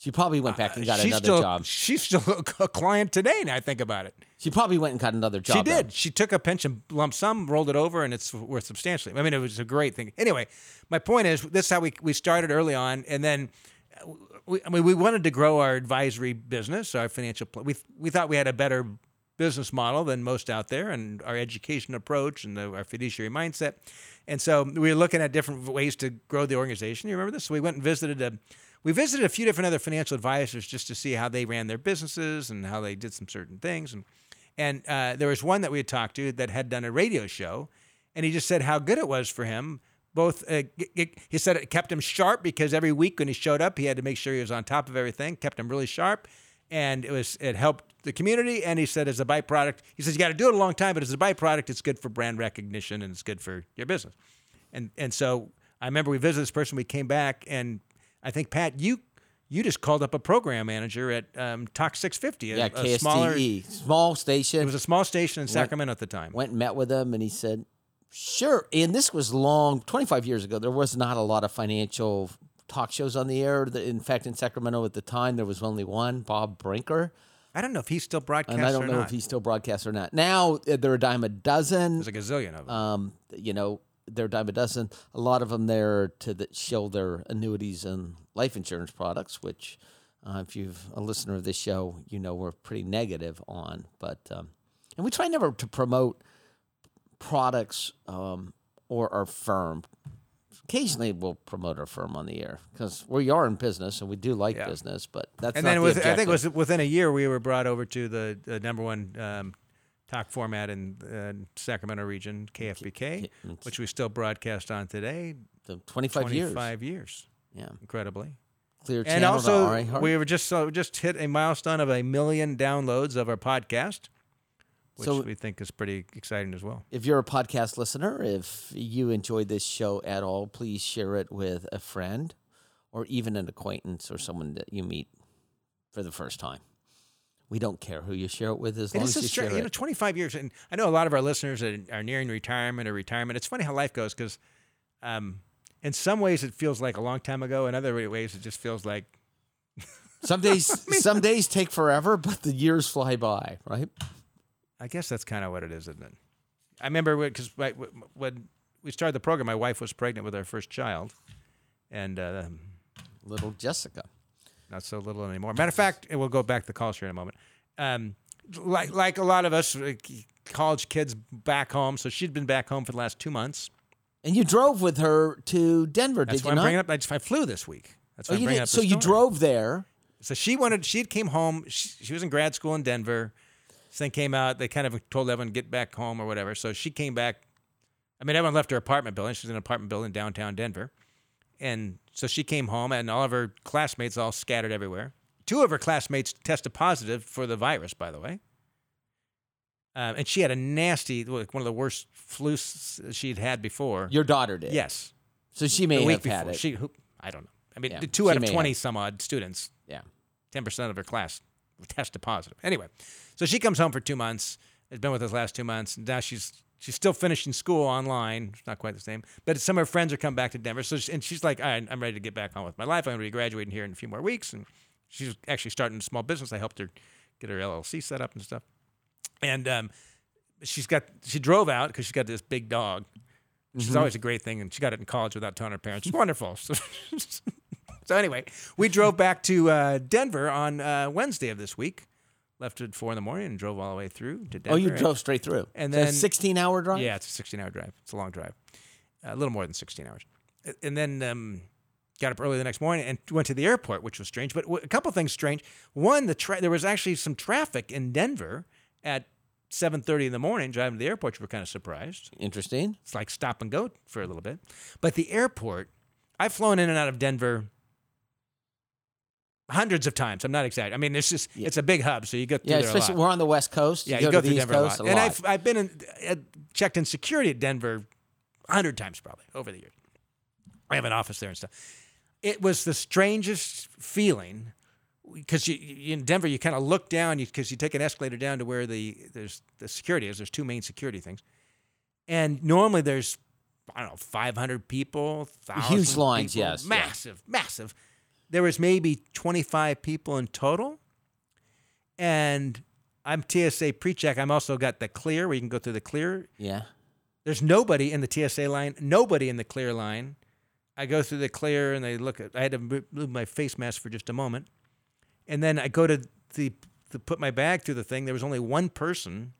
Speaker 3: She probably went back and got
Speaker 2: Uh,
Speaker 3: another
Speaker 2: still,
Speaker 3: job.
Speaker 2: She's still a client today. Now I think about it.
Speaker 3: She probably went and got another job.
Speaker 2: she
Speaker 3: though.
Speaker 2: did. She took a pension lump sum, rolled it over, and it's worth substantially. I mean, it was a great thing. Anyway, my point is, this is how we we started early on, and then uh, we, I mean, we wanted to grow our advisory business, our financial. Pl- we we thought we had a better business model than most out there, and our education approach and the, our fiduciary mindset, and so we were looking at different ways to grow the organization. You remember this? So we went and visited a. We visited a few different other financial advisors just to see how they ran their businesses and how they did some certain things. And and uh, there was one that we had talked to that had done a radio show, and he just said how good it was for him. Both, uh, g- g- he said it kept him sharp because every week when he showed up, he had to make sure he was on top of everything. Kept him really sharp, and it was it helped the community. And he said as a byproduct, he says you got to do it a long time, but as a byproduct, it's good for brand recognition and it's good for your business. And and so I remember we visited this person. We came back, and I think Pat, you you just called up a program manager at um, Talk 650, a,
Speaker 3: Yeah,
Speaker 2: a smaller.
Speaker 3: small station.
Speaker 2: It was a small station in Sacramento at the time.
Speaker 3: went and met with him and he said sure and this was long 25 years ago there was not a lot of financial talk shows on the air in fact in sacramento at the time there was only one bob brinker
Speaker 2: I don't know if he's still broadcast
Speaker 3: and i don't know
Speaker 2: not.
Speaker 3: if he's still broadcasts or not now uh, there are a dime a dozen
Speaker 2: There's a gazillion of them.
Speaker 3: um, you know they're dime a dozen. A lot of them there to the, show their annuities and life insurance products which uh, if you've a listener of this show you know we're pretty negative on. But um, and we try never to promote products um, or our firm. Occasionally we'll promote our firm on the air because we are in business and we do like
Speaker 2: Yeah.
Speaker 3: business but that's
Speaker 2: and then
Speaker 3: the
Speaker 2: was, I think it was within a year we were brought over to the, the number one um, talk format in uh, Sacramento region, KFBK,
Speaker 3: it's-
Speaker 2: which we still broadcast on today.
Speaker 3: the 25, years
Speaker 2: 25 years,
Speaker 3: yeah
Speaker 2: incredibly.
Speaker 3: clear
Speaker 2: And
Speaker 3: channel to
Speaker 2: also, we were just so just hit a milestone of a million downloads of our podcast. which
Speaker 3: So-
Speaker 2: we think is pretty exciting as well.
Speaker 3: If you're a podcast listener, if you enjoyed this show at all, please share it with a friend or even an acquaintance or someone that you meet for the first time. We don't care who you share it with as
Speaker 2: And
Speaker 3: long
Speaker 2: this
Speaker 3: as you
Speaker 2: is stra-
Speaker 3: share
Speaker 2: you know, 25 years, and I know a lot of our listeners are, are nearing retirement or retirement. It's funny how life goes because, um, in some ways, it feels like a long time ago. In other ways, it just feels like
Speaker 3: Some days, some days take forever, but the years fly by, right?
Speaker 2: I guess that's kind of what it is, isn't it? I remember because when we started the program, my wife was pregnant with our first child, and uh,
Speaker 3: Little Jessica.
Speaker 2: Not so little anymore. Matter of fact, and we'll go back to the college here in a moment. Um, like like a lot of us, uh, college kids back home. So she'd been back home for the last two months.
Speaker 3: And you drove with her to Denver,
Speaker 2: That's
Speaker 3: did
Speaker 2: why
Speaker 3: you
Speaker 2: I'm
Speaker 3: not?
Speaker 2: bringing up. I, just, I flew this week. That's
Speaker 3: oh,
Speaker 2: why I'm
Speaker 3: you
Speaker 2: bringing
Speaker 3: did.
Speaker 2: up. the
Speaker 3: So you
Speaker 2: story.
Speaker 3: drove there.
Speaker 2: So she wanted. She had came home. She, she was in grad school in Denver. This thing came out. They kind of told everyone get back home or whatever. So she came back. I mean, everyone left her apartment building. She's in an apartment building downtown Denver, and so she came home, and all of her classmates all scattered everywhere. Two of her classmates tested positive for the virus, by the way. Um, and she had a nasty, like one of the worst flus she'd had before.
Speaker 3: Your daughter did.
Speaker 2: yes,
Speaker 3: So she may have had it.
Speaker 2: She, who, I don't know. I mean,
Speaker 3: Yeah,
Speaker 2: the two out of twenty
Speaker 3: have.
Speaker 2: some odd students
Speaker 3: yeah.
Speaker 2: ten percent of her class tested positive. Anyway, so she comes home for two months. Has been with us the last two months. And now she's she's still finishing school online. It's not quite the same, but some of her friends are coming back to Denver. So she, and she's like, right, I'm ready to get back on with my life. I'm going to be graduating here in a few more weeks, and she's actually starting a small business. I helped her get her LLC set up and stuff. And um, she's got she drove out because she's got this big dog. Which is always a great thing, and she got it in college without telling her parents. It's wonderful. So, so anyway, we drove back to uh, Denver on uh, Wednesday of this week. Left at four in the morning and drove all the way through to Denver.
Speaker 3: Oh, you drove straight through.
Speaker 2: And
Speaker 3: So a
Speaker 2: then-
Speaker 3: 16 hour drive?
Speaker 2: Yeah, it's a 16 hour drive. It's a long drive, a little more than 16 hours. And then um, got up early the next morning and went to the airport, which was strange. But a couple things strange. One, the tra- there was actually some traffic in Denver at 7:30 in the morning driving to the airport. We were kind of surprised.
Speaker 3: Interesting.
Speaker 2: It's like stop and go for a little bit. But the airport, I've flown in and out of Denver hundreds of times. I'm not excited. I mean, it's just
Speaker 3: Yeah.
Speaker 2: it's a big hub, so you go through
Speaker 3: Yeah,
Speaker 2: there a
Speaker 3: especially we're on the West Coast.
Speaker 2: Yeah,
Speaker 3: you,
Speaker 2: you
Speaker 3: go,
Speaker 2: go through
Speaker 3: East
Speaker 2: Denver
Speaker 3: Coast
Speaker 2: a lot. And I've I've been in, uh, checked in security at Denver a hundred times probably over the years. I have an office there and stuff. It was the strangest feeling because you, you in Denver you kind of look down because you, take an escalator down to where the there's the security is. There's two main security things, and normally there's I don't know 500 people, 1,000
Speaker 3: lines,
Speaker 2: people,
Speaker 3: yes, yeah.
Speaker 2: massive, massive. There was maybe 25 people in total, and I'm TSA pre-check. I'm also got the clear where you can go through the clear.
Speaker 3: yeah.
Speaker 2: There's nobody in the TSA line, nobody in the clear line. I go through the clear and they look at. I had to mo- move my face mask for just a moment, and then I go to the to put my bag through the thing. There was only one person.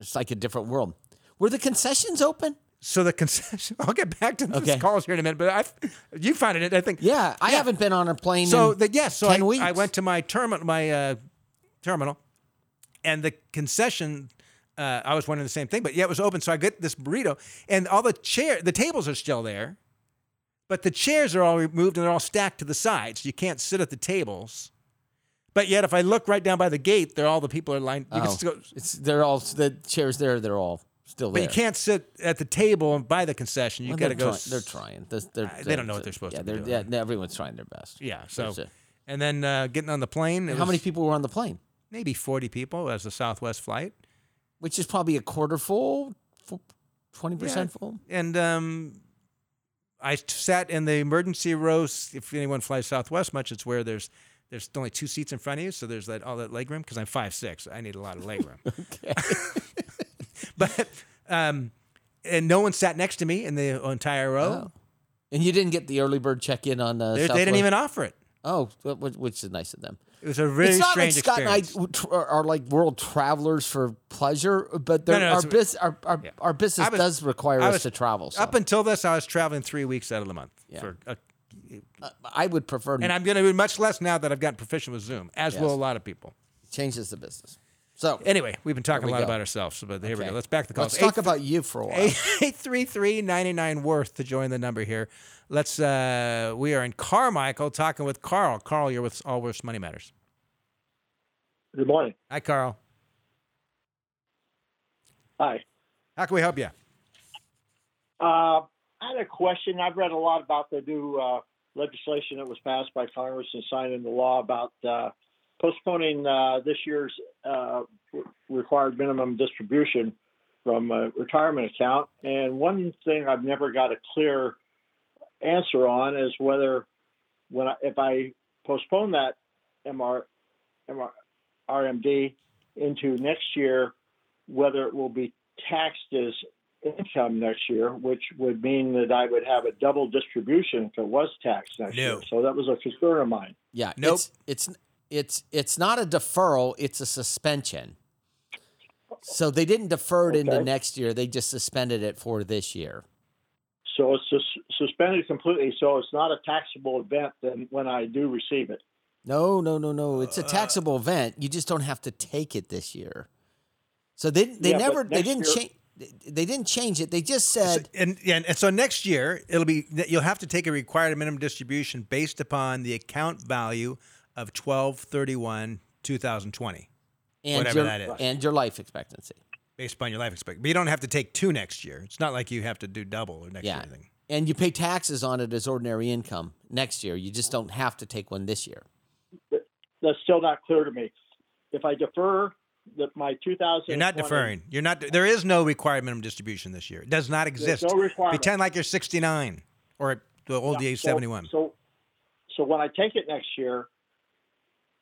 Speaker 3: It's like a different world. Were the concessions open?
Speaker 2: So the concession. I'll get back to this
Speaker 3: Okay.
Speaker 2: calls here in a minute, but I, you found it. I think.
Speaker 3: Yeah, I haven't been on a plane.
Speaker 2: So
Speaker 3: in
Speaker 2: the, yes, so
Speaker 3: 10
Speaker 2: I,
Speaker 3: weeks.
Speaker 2: I went to my terminal, my uh, terminal, and the concession. Uh, I was wondering the same thing, but yeah, it was open. So I get this burrito, and all the chair, the tables are still there, but the chairs are all removed and they're all stacked to the sides. You can't sit at the tables. But yet, if I look right down by the gate, there all the people are lined. You can
Speaker 3: Oh,
Speaker 2: still,
Speaker 3: it's they're all the chairs there. They're all still there.
Speaker 2: but you can't sit at the table and buy the concession. You
Speaker 3: Well,
Speaker 2: got to go.
Speaker 3: try- they're trying. They're, they're,
Speaker 2: they don't know what they're supposed
Speaker 3: yeah,
Speaker 2: to be doing.
Speaker 3: Yeah, everyone's trying their best.
Speaker 2: Yeah. So, and then uh, getting on the plane.
Speaker 3: How many people were on the plane?
Speaker 2: Maybe forty people as a Southwest flight.
Speaker 3: Which is probably a quarter full, twenty percent full.
Speaker 2: and um, I sat in the emergency rows. If anyone flies Southwest much, it's where there's there's only two seats in front of you, so there's that all that leg room. Because I'm five six, I need a lot of leg room.
Speaker 3: Okay.
Speaker 2: but um, and no one sat next to me in the entire row.
Speaker 3: Oh. And you didn't get the early bird check in on uh,
Speaker 2: They, they didn't even offer it.
Speaker 3: Oh, wh- wh- which is nice of them.
Speaker 2: It was a really
Speaker 3: it's not like
Speaker 2: strange
Speaker 3: Scott
Speaker 2: experience.
Speaker 3: and I are, like world travelers for pleasure, but they're-
Speaker 2: no,
Speaker 3: our, bus- our, our,
Speaker 2: yeah.
Speaker 3: our business
Speaker 2: was-
Speaker 3: does require
Speaker 2: I
Speaker 3: us to travel. So.
Speaker 2: Up until this, I was traveling three weeks out of the month.
Speaker 3: Yeah.
Speaker 2: For a,
Speaker 3: Uh, I would prefer
Speaker 2: and I'm going to be much less now that I've gotten proficient with Zoom, as
Speaker 3: Yes.
Speaker 2: will a lot of people.
Speaker 3: changes the business. So
Speaker 2: Anyway, we've been talking
Speaker 3: we
Speaker 2: a lot
Speaker 3: go.
Speaker 2: about ourselves, but here we go. Let's back the calls.
Speaker 3: Let's talk about you for a while.
Speaker 2: 833 99 worth to join the number here. Let's uh we are in Carmichael talking with Carl. Carl, you're with Allworth Money Matters.
Speaker 6: Good morning.
Speaker 2: Hi Carl.
Speaker 6: Hi.
Speaker 2: How can we help you?
Speaker 6: Uh, I had a question. I've read a lot about the new uh, legislation that was passed by Congress and signed into law about uh, postponing uh, this year's uh, required minimum distribution from a retirement account. And one thing I've never got a clear answer on is whether, when I, if I postpone that MR, MR, RMD into next year, whether it will be taxed as income next year, which would mean that I would have a double distribution if it was taxed next
Speaker 2: No.
Speaker 6: year. So that was a concern of mine.
Speaker 3: Yeah.
Speaker 2: Nope.
Speaker 3: It's it's it's it's not a deferral, it's a suspension. So they didn't defer it into next year, they just suspended it for this year.
Speaker 6: So it's sus- suspended completely. So it's not a taxable event then when I do receive it.
Speaker 3: No, no, no, no. It's a
Speaker 6: Uh,
Speaker 3: taxable event. You just don't have to take it this year. So they they
Speaker 6: Yeah,
Speaker 3: never they didn't change they didn't change it. They just
Speaker 2: So-
Speaker 3: said
Speaker 2: and yeah, and so next year it'll be you'll have to take a required minimum distribution based upon the account value of twelve thirty one two thousand twenty,
Speaker 3: and
Speaker 2: whatever
Speaker 3: your,
Speaker 2: that is.
Speaker 3: and your life expectancy.
Speaker 2: based upon your life expectancy. But you don't have to take two next year. It's not like you have to do double or next
Speaker 3: Yeah.
Speaker 2: year. or anything.
Speaker 3: And you pay taxes on it as ordinary income next year. You just don't have to take one this year.
Speaker 6: That's still not clear to me. If I defer the, my 2000,
Speaker 2: You're not deferring. You're not. There is no required minimum distribution this year. It does not exist.
Speaker 6: no requirement.
Speaker 2: Pretend like you're 69 or the old age 71.
Speaker 6: So, so when I take it next year,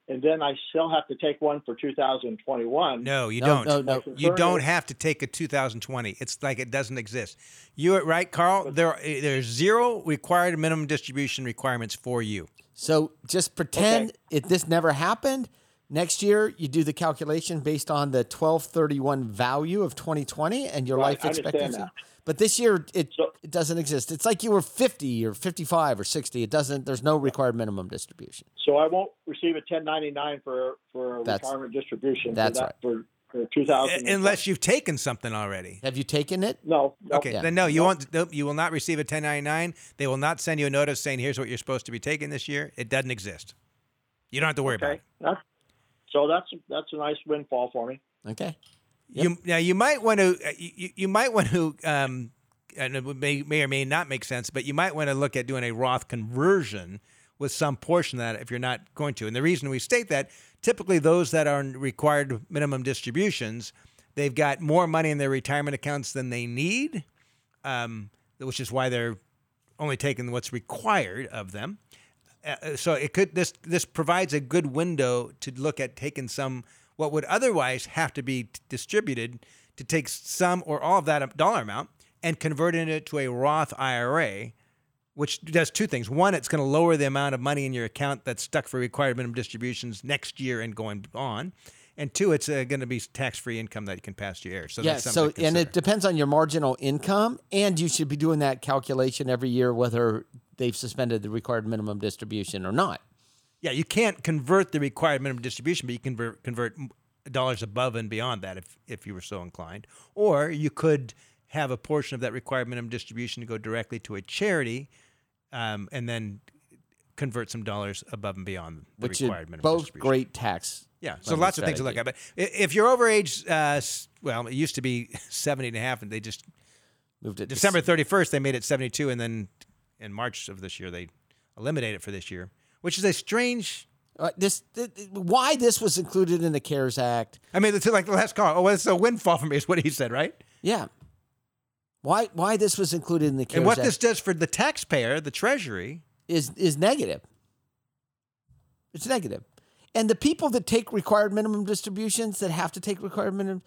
Speaker 6: and then I still have to take one for 2021.
Speaker 2: no, you
Speaker 3: No,
Speaker 2: don't.
Speaker 3: no, no.
Speaker 2: You don't have to take a 2020. It's like it doesn't exist. You're right, Carl. There, eh, there's zero required minimum distribution requirements for you.
Speaker 3: So just pretend if this never happened. Next year, you do the calculation based on the twelve thirty one value of twenty twenty and your
Speaker 6: Right,
Speaker 3: life
Speaker 6: I understand
Speaker 3: expectancy.
Speaker 6: That.
Speaker 3: But this year, it
Speaker 6: So-
Speaker 3: it doesn't exist. It's like you were fifty or fifty five or sixty. It doesn't. There's no required minimum distribution.
Speaker 6: So I won't receive a 1099 for for a
Speaker 3: That's-
Speaker 6: retirement distribution.
Speaker 3: that's
Speaker 6: for that, for, for 2000.
Speaker 2: Unless you've taken something already.
Speaker 3: Have you taken it?
Speaker 6: no, no.
Speaker 2: Okay,
Speaker 3: Yeah.
Speaker 2: then no, you won't. You will not receive a 1099. They will not send you a notice saying here's what you're supposed to be taking this year. It doesn't exist. You don't have to worry about
Speaker 6: Okay.
Speaker 2: it.
Speaker 6: That's, so that's that's a nice windfall for me.
Speaker 3: Okay.
Speaker 2: You now you might want to uh, you, you might want to um, and it may may or may not make sense, but you might want to look at doing a Roth conversion with some portion of that if you're not going to. And the reason we state that typically those that are required minimum distributions, they've got more money in their retirement accounts than they need, um, which is why they're only taking what's required of them. Uh, so it could this this provides a good window to look at taking some what would otherwise have to be t- distributed to take some or all of that dollar amount and converting it to a Roth IRA, which does two things. One, it's going to lower the amount of money in your account that's stuck for required minimum distributions next year and going on. And two, it's uh, going to be tax-free income that you can pass to your heirs. So
Speaker 3: yeah.
Speaker 2: that's
Speaker 3: So and it depends on your marginal income, and you should be doing that calculation every year whether they've suspended the required minimum distribution or not.
Speaker 2: Yeah, you can't convert the required minimum distribution, but you can convert, convert dollars above and beyond that if, if you were so inclined. Or you could have a portion of that required minimum distribution to go directly to a charity um, and then convert some dollars above and beyond the
Speaker 3: Which
Speaker 2: required minimum
Speaker 3: both
Speaker 2: distribution.
Speaker 3: great tax.
Speaker 2: Yeah, so lots of things to look at. But if you're over age, uh, well, it used to be 70 and a half, and they just,
Speaker 3: Moved it to
Speaker 2: December 31st, they made it 72, and then in March of this year, they eliminated it for this year, which is a strange
Speaker 3: Uh, this th- why this was included in the CARES Act.
Speaker 2: I mean, it's like the last call. Oh, it's a windfall for me, is what he said, right?
Speaker 3: Yeah. Why why this was included in the CARES Act?
Speaker 2: and what
Speaker 3: Act
Speaker 2: this does for the taxpayer, the Treasury,
Speaker 3: is is negative. It's negative. And the people that take required minimum distributions that have to take required minimum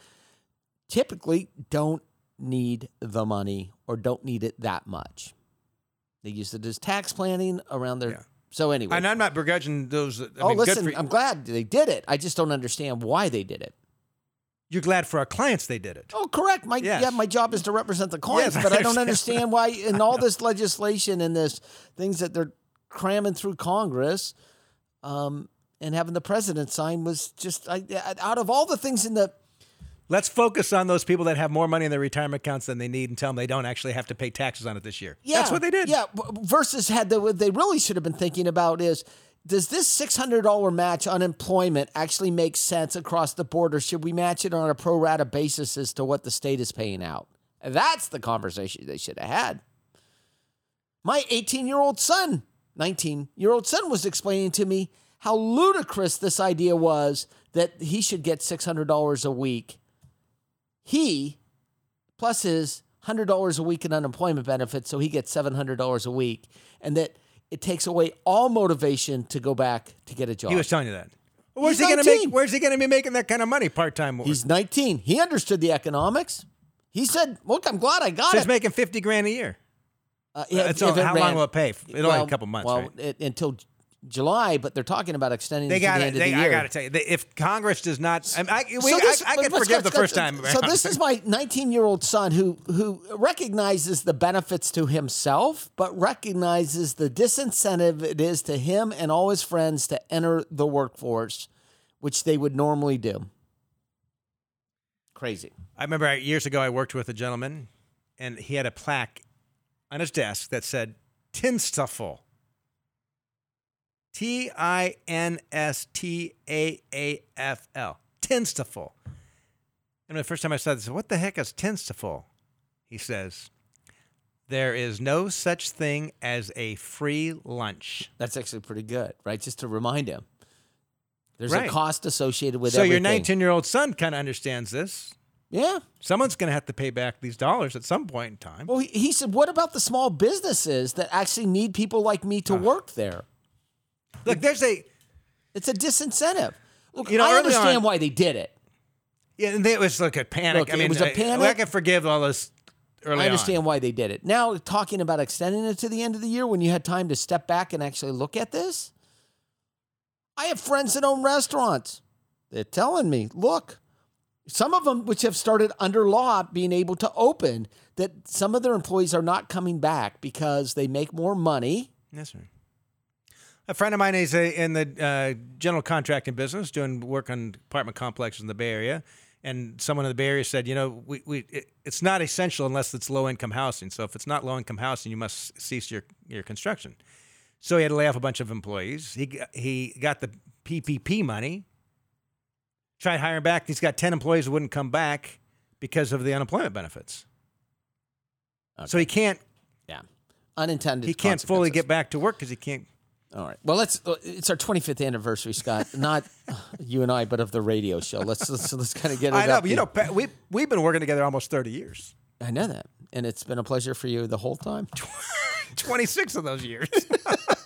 Speaker 3: typically don't need the money or don't need it that much. They use it as tax planning around their
Speaker 2: Yeah.
Speaker 3: So anyway.
Speaker 2: and I'm not begrudging those. I
Speaker 3: oh,
Speaker 2: mean, good
Speaker 3: listen, I'm glad they did it. I just don't understand why they did it.
Speaker 2: you're glad for our clients they did it.
Speaker 3: Oh, correct. My
Speaker 2: Yes.
Speaker 3: yeah, my job is to represent the clients,
Speaker 2: Yes,
Speaker 3: but
Speaker 2: I
Speaker 3: I don't
Speaker 2: understand.
Speaker 3: understand why in all this legislation and this things that they're cramming through Congress, um, and having the president sign was just I, out of all the things in the
Speaker 2: Let's focus on those people that have more money in their retirement accounts than they need and tell them they don't actually have to pay taxes on it this year.
Speaker 3: yeah
Speaker 2: That's what they did.
Speaker 3: Yeah, versus had the what they really should have been thinking about is does this $600 match unemployment actually make sense across the board, or should we match it on a pro rata basis as to what the state is paying out? That's the conversation they should have had. My 18 year old son, 19 year old son, was explaining to me how ludicrous this idea was that he should get $600 a week. He, plus his $100 a week in unemployment benefits, so he gets $700 a week, and that it takes away all motivation to go back to get a job.
Speaker 2: He was telling you that. Where's
Speaker 3: He's
Speaker 2: he going to make? Where's he going to be making that kind of money part time?
Speaker 3: He's 19. He understood the economics. He said, "Look, I'm glad I got
Speaker 2: so he's making fifty grand a year.
Speaker 3: Uh, if it
Speaker 2: how long will it pay? It'll only a couple months,
Speaker 3: Well,
Speaker 2: right?
Speaker 3: it, until July, but they're talking about extending
Speaker 2: They got
Speaker 3: the
Speaker 2: it.
Speaker 3: end of
Speaker 2: They,
Speaker 3: the
Speaker 2: I got to tell you, they, if Congress does not, I, I, we,
Speaker 3: So this-
Speaker 2: I, I can forgive the first time.
Speaker 3: So this is my 19 year old son who who recognizes the benefits to himself, but recognizes the disincentive it is to him and all his friends to enter the workforce, which they would normally do. Crazy.
Speaker 2: I remember years ago I worked with a gentleman, and he had a plaque on his desk that said "Tinstaffel." T I N S T A A F L. Tinstaffel. And the first time I saw this, "What the heck is Tinstaffel?" He says, "There is no such thing as a free lunch."
Speaker 3: That's actually pretty good, right? Just to remind him. There's
Speaker 2: Right.
Speaker 3: a cost associated with
Speaker 2: so your 19 year old son kind of understands this.
Speaker 3: Yeah.
Speaker 2: Someone's going to have to pay back these dollars at some point in time.
Speaker 3: Well, he, he said, what about the small businesses that actually need people like me to work there?
Speaker 2: Look, there's a
Speaker 3: It's a disincentive. Look,
Speaker 2: You know,
Speaker 3: I understand
Speaker 2: on-
Speaker 3: why they did it.
Speaker 2: Yeah, and it was like a panic.
Speaker 3: Look,
Speaker 2: I mean, it
Speaker 3: was a
Speaker 2: I- I,
Speaker 3: panic.
Speaker 2: I can forgive all this early
Speaker 3: I understand
Speaker 2: on.
Speaker 3: why they did it. Now, talking about extending it to the end of the year when you had time to step back and actually look at this, I have friends that own restaurants. They're telling me, look, some of them which have started under law being able to open, that some of their employees are not coming back because they make more money.
Speaker 2: That's right. A friend of mine is a, in the uh, general contracting business, doing work on apartment complexes in the Bay Area. And someone in the Bay Area said, you know, we, we it, it's not essential unless it's low income housing. So if it's not low income housing, you must cease your, your construction. So he had to lay off a bunch of employees. He he got the PPP money. Tried hiring back. He's got ten employees who wouldn't come back because of the unemployment benefits. So he can't
Speaker 3: Yeah. Unintended.
Speaker 2: he can't fully get back to work because he can't.
Speaker 3: All right. Well, let's. uh, It's our 25th anniversary, Scott. Not you and I, but of the radio show. Let's let's, let's kind of get it.
Speaker 2: I know, but you know, we we've been working together almost thirty years.
Speaker 3: I know that, and it's been a pleasure for you the whole time.
Speaker 2: Twenty six of those years.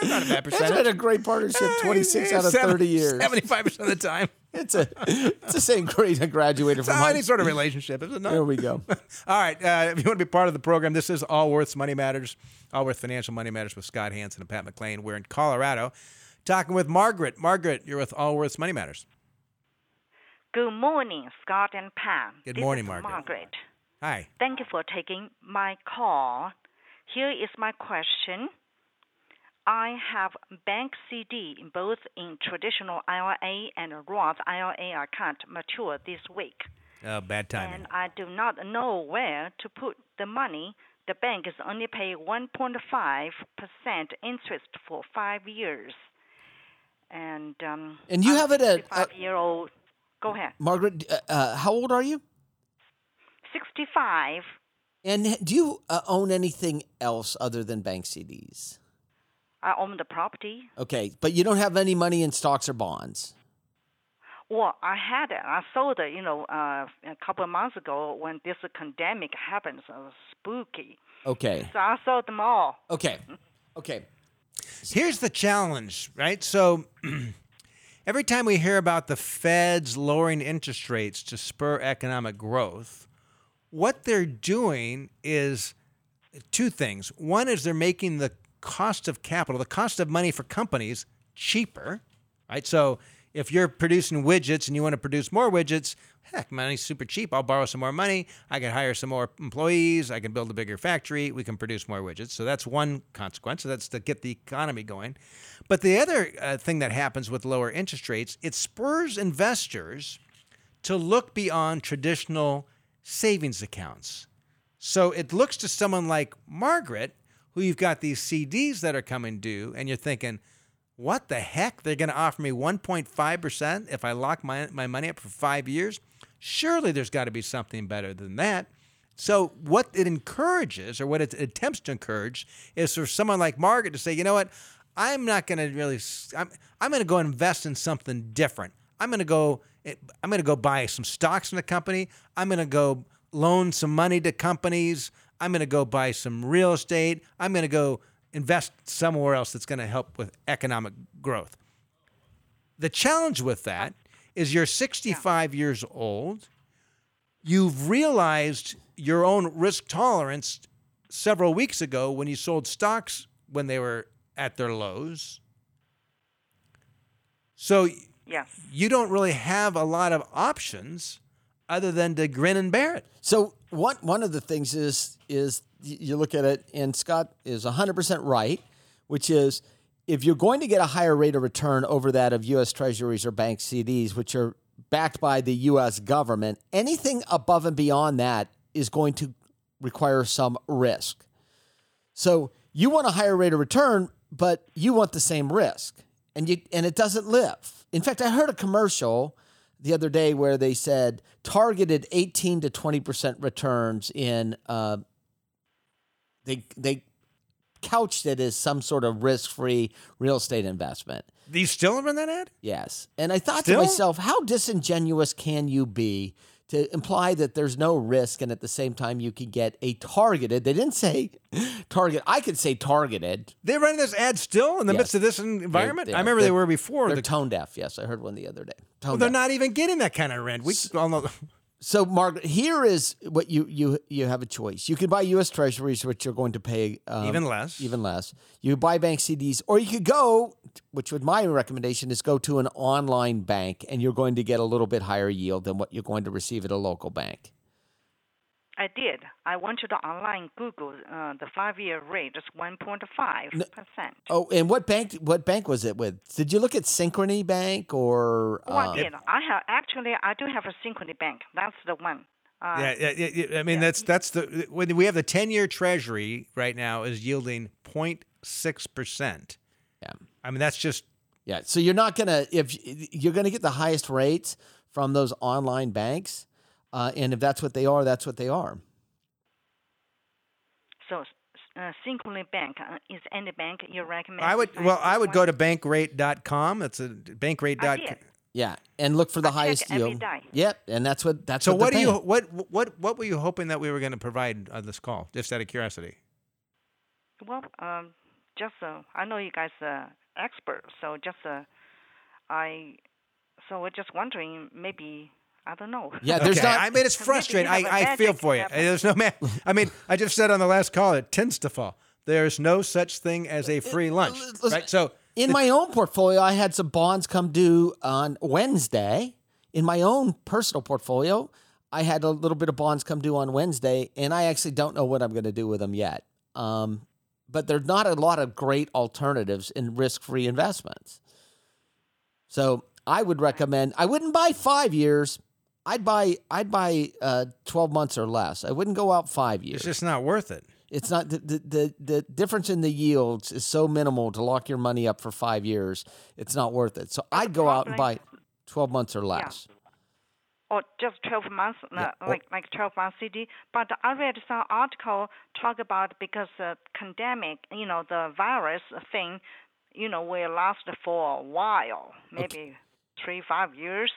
Speaker 2: That's not a bad
Speaker 3: It's
Speaker 2: percentage.
Speaker 3: been a great partnership. 26 out of 30 years.
Speaker 2: Seventy-five percent of the time.
Speaker 3: It's a it's the same grade I graduated
Speaker 2: So
Speaker 3: from.
Speaker 2: any sort of relationship, is it not?
Speaker 3: there we go.
Speaker 2: All right. Uh, if you want to be part of the program, this is Allworth's Money Matters, Allworth Financial Money Matters with Scott Hanson and Pat McLain. We're in Colorado talking with Margaret. Margaret, you're with Allworth's Money Matters.
Speaker 7: Good morning, Scott and Pam.
Speaker 2: Good
Speaker 7: This
Speaker 2: morning,
Speaker 7: is
Speaker 2: Margaret.
Speaker 7: Margaret.
Speaker 2: Hi.
Speaker 7: Thank you for taking my call. Here is my question. I have bank CD in both in traditional IRA and Roth IRA account mature this week,
Speaker 2: Oh, bad timing.
Speaker 7: and I do not know where to put the money. The bank is only paying 1.5% interest for five years. And um,
Speaker 3: And you
Speaker 7: I'm
Speaker 3: have it at- uh,
Speaker 7: 65 year old. Go ahead.
Speaker 3: Margaret, uh, uh, how old are you?
Speaker 7: 65.
Speaker 3: And do you uh, own anything else other than bank CDs?
Speaker 7: I own the property.
Speaker 3: Okay, but you don't have any money in stocks or bonds.
Speaker 7: Well, I had it. I sold it, you know, uh, a couple of months ago when this pandemic happened. So it was spooky.
Speaker 3: Okay.
Speaker 7: So I sold them all.
Speaker 3: Okay. Okay.
Speaker 2: Here's the challenge, right? So every time we hear about the Feds lowering interest rates to spur economic growth, what they're doing is two things. One is they're making the cost of capital, the cost of money for companies cheaper, right? So if you're producing widgets and you want to produce more widgets, heck, money's super cheap. I'll borrow some more money. I can hire some more employees. I can build a bigger factory. We can produce more widgets. So that's one consequence. So that's to get the economy going. But the other uh, thing that happens with lower interest rates, it spurs investors to look beyond traditional savings accounts. So it looks to someone like Margaret, who you've got these CDs that are coming due, and you're thinking, what the heck? They're going to offer me 1.5% if I lock my, my money up for five years? Surely there's got to be something better than that. So, what it encourages, or what it attempts to encourage, is for someone like Margaret to say, you know what? I'm not going to really, I'm, I'm going to go invest in something different. I'm going to go, eh, I'm going to go buy some stocks in the company. I'm going to go loan some money to companies. I'm going to go buy some real estate. I'm going to go invest somewhere else that's going to help with economic growth. The challenge with that is you're 65 yeah. years old. You've realized your own risk tolerance several weeks ago when you sold stocks when they were at their lows. So
Speaker 7: yes.
Speaker 2: you don't really have a lot of options other than to grin and bear it.
Speaker 3: So one one of the things is is you look at it, and Scott is 100% right, which is if you're going to get a higher rate of return over that of U.S. Treasuries or bank CDs, which are backed by the U.S. government, anything above and beyond that is going to require some risk. So you want a higher rate of return, but you want the same risk, and you and it doesn't live. In fact, I heard a commercial the other day where they said targeted 18 to 20 percent returns in. Uh, they they couched it as some sort of risk free real estate investment.
Speaker 2: These still run that ad?
Speaker 3: Yes, and I thought
Speaker 2: still?
Speaker 3: to myself, how disingenuous can you be? To imply that there's no risk and at the same time you can get a targeted they didn't say target i could say targeted.
Speaker 2: They're running this ad still in the yes. midst of this environment?
Speaker 3: they,
Speaker 2: i remember they were before
Speaker 3: they're the, tone deaf yes i heard one the other day.
Speaker 2: Well, they're not even getting that kind of rent we all know
Speaker 3: so, Margaret, here is what you you you have a choice. You could buy U.S. Treasuries, which you're going to pay um,
Speaker 2: even less.
Speaker 3: Even less. You buy bank CDs, or you could go, which would my recommendation is go to an online bank, and you're going to get a little bit higher yield than what you're going to receive at a local bank.
Speaker 7: I did. I went to the online Google. Uh, the five-year rate is one point five percent.
Speaker 3: Oh, and what bank? What bank was it with? Did you look at Synchrony Bank or?
Speaker 7: Oh, I did. I have actually. I do have a Synchrony Bank. That's the one.
Speaker 2: Uh, yeah, yeah, yeah, I mean yeah. that's that's the when we have the ten-year Treasury right now is yielding 0.6 percent.
Speaker 3: Yeah,
Speaker 2: I mean that's just
Speaker 3: yeah. So you're not gonna if you're gonna get the highest rates from those online banks uh, and if that's what they are, that's what they are.
Speaker 7: So, uh, Synchrony Bank uh, is any bank you recommend?
Speaker 2: I would well, I would go to bankrate.com. It's a bankrate.com.
Speaker 3: Yeah, and look for the
Speaker 7: I
Speaker 3: highest yield. Yep, and that's what that's
Speaker 2: so.
Speaker 3: What,
Speaker 2: what
Speaker 3: do
Speaker 2: you what what what were you hoping that we were going to provide on this call? Just out of curiosity.
Speaker 7: Well, um, just uh, I know you guys are experts, so just uh, I so we're just wondering maybe I don't know.
Speaker 3: Yeah, there's
Speaker 2: okay.
Speaker 3: not.
Speaker 2: I mean, it's frustrating. I, I feel for you. There's no man. I mean, I just said on the last call, it tends to fall. There's no such thing as a free lunch, right? So,
Speaker 3: in my own portfolio, I had some bonds come due on Wednesday. In my own personal portfolio, I had a little bit of bonds come due on Wednesday, and I actually don't know what I'm going to do with them yet. Um, but there's not a lot of great alternatives in risk-free investments. So I would recommend. I wouldn't buy five years I'd buy I'd buy uh, twelve months or less. I wouldn't go out five years.
Speaker 2: It's just not worth it.
Speaker 3: It's not the, the the, the difference in the yields is so minimal to lock your money up for five years. It's not worth it. So I'd go out and buy twelve months or less.
Speaker 7: Yeah. Or just twelve months, yeah. like like twelve months CD. But I read some article talk about because the pandemic, you know, the virus thing, you know, will last for a while, maybe okay. three five years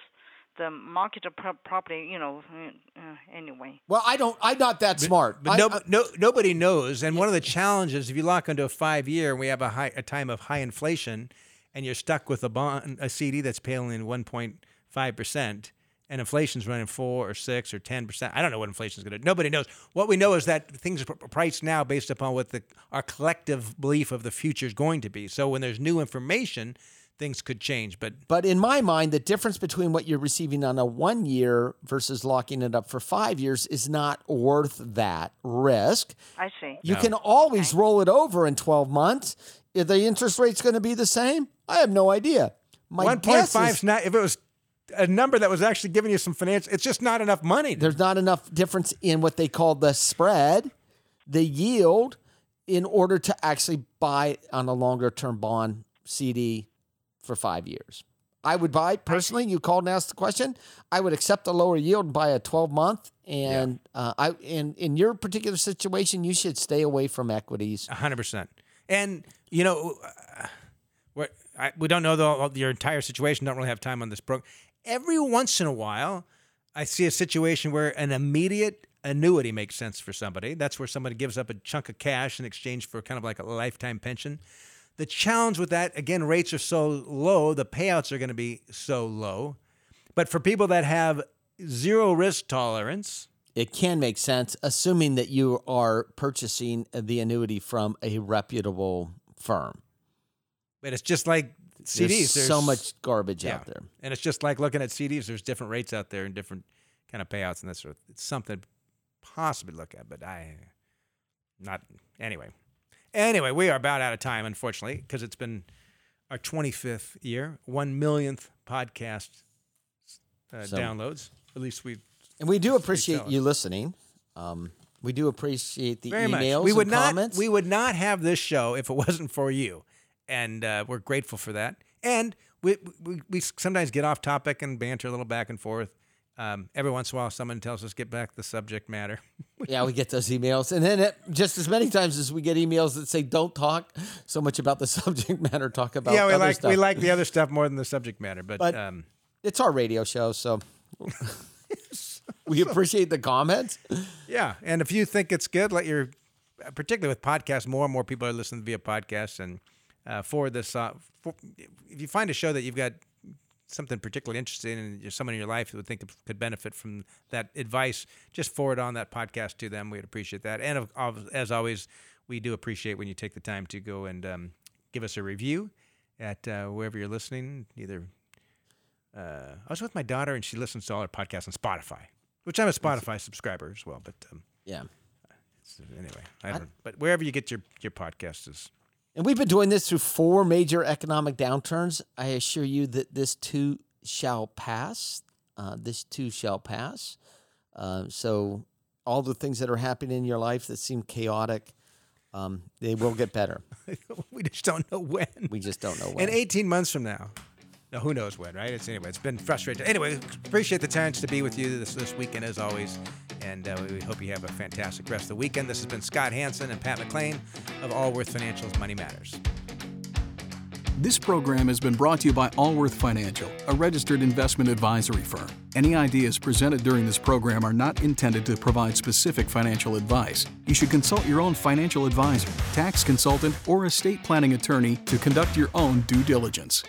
Speaker 7: the market of property, you know, uh, uh, anyway.
Speaker 3: Well, I don't. I'm not that
Speaker 2: but,
Speaker 3: smart.
Speaker 2: But I, no, I, no, nobody knows. And one of the challenges, if you lock into a five year, and we have a high a time of high inflation, and you're stuck with a bond, a CD that's paying 1.5 percent, and inflation's running four or six or ten percent. I don't know what inflation's going to. Nobody knows. What we know is that things are priced now based upon what the our collective belief of the future is going to be. So when there's new information things could change. But
Speaker 3: but in my mind, the difference between what you're receiving on a one year versus locking it up for five years is not worth that risk.
Speaker 7: I see.
Speaker 3: You no. can always okay. roll it over in 12 months. If the interest rate's going to be the same, I have no idea.
Speaker 2: My 1.5 is not, if it was a number that was actually giving you some financial, it's just not enough money.
Speaker 3: There's not enough difference in what they call the spread, the yield, in order to actually buy on a longer term bond CD for five years. I would buy personally. You called and asked the question. I would accept a lower yield and buy a 12 month. And uh, I, in in your particular situation, you should stay away from equities.
Speaker 2: hundred percent. And you know, uh, what I, we don't know the, your entire situation. Don't really have time on this program. Every once in a while, I see a situation where an immediate annuity makes sense for somebody. That's where somebody gives up a chunk of cash in exchange for kind of like a lifetime pension. The challenge with that, again, rates are so low, the payouts are going to be so low. But for people that have zero risk tolerance,
Speaker 3: It can make sense, assuming that you are purchasing the annuity from a reputable firm.
Speaker 2: but it's just like CDs.
Speaker 3: There's so much garbage out there.
Speaker 2: And it's just like looking at CDs. There's different rates out there and different kind of payouts and that sort of. It's something to possibly look at, but I not anyway. Anyway, we are about out of time, unfortunately, because it's been our 25th year, one millionth podcast uh,
Speaker 3: So-
Speaker 2: downloads. At least we
Speaker 3: And we do appreciate you listening. Um, we do appreciate the
Speaker 2: very
Speaker 3: emails
Speaker 2: much. We would not.
Speaker 3: comments.
Speaker 2: We would not have this show if it wasn't for you, and uh, we're grateful for that. And we, we we sometimes get off topic and banter a little back and forth. Um, every once in a while, someone tells us get back to the subject matter.
Speaker 3: yeah, we get those emails, and then it, just as many times as we get emails that say "Don't talk so much about the subject matter, talk about
Speaker 2: yeah, we
Speaker 3: other
Speaker 2: like
Speaker 3: stuff."
Speaker 2: we like the other stuff more than the subject matter, but,
Speaker 3: But-
Speaker 2: um,
Speaker 3: it's our radio show, so we appreciate the comments.
Speaker 2: yeah. And if you think it's good, let your particularly with podcasts, more and more people are listening via podcasts, and uh, forward this. Uh, for, if you find a show that you've got something particularly interesting and someone in your life who would think could benefit from that advice, just forward on that podcast to them. We'd appreciate that. And as always, we do appreciate when you take the time to go and um, give us a review at uh, wherever you're listening. Either uh, I was with my daughter and she listens to all our podcasts on Spotify, which I'm a Spotify subscriber as well. But um,
Speaker 3: Yeah.
Speaker 2: anyway, I don't. But wherever you get your your podcast is
Speaker 3: And we've been doing this through four major economic downturns. I assure you that this too shall pass. Uh, this too shall pass. Uh, so, all the things that are happening in your life that seem chaotic, um, they will get better.
Speaker 2: we just don't know when.
Speaker 3: We just don't know when.
Speaker 2: And 18 months from now. No, who knows when, right? It's anyway. It's been frustrating. Anyway, appreciate the chance to be with you this this weekend as always, and uh, we hope you have a fantastic rest of the weekend. This has been Scott Hanson and Pat McLain of Allworth Financials Money Matters.
Speaker 1: This program has been brought to you by Allworth Financial, a registered investment advisory firm. Any ideas presented during this program are not intended to provide specific financial advice. You should consult your own financial advisor, tax consultant, or estate planning attorney to conduct your own due diligence.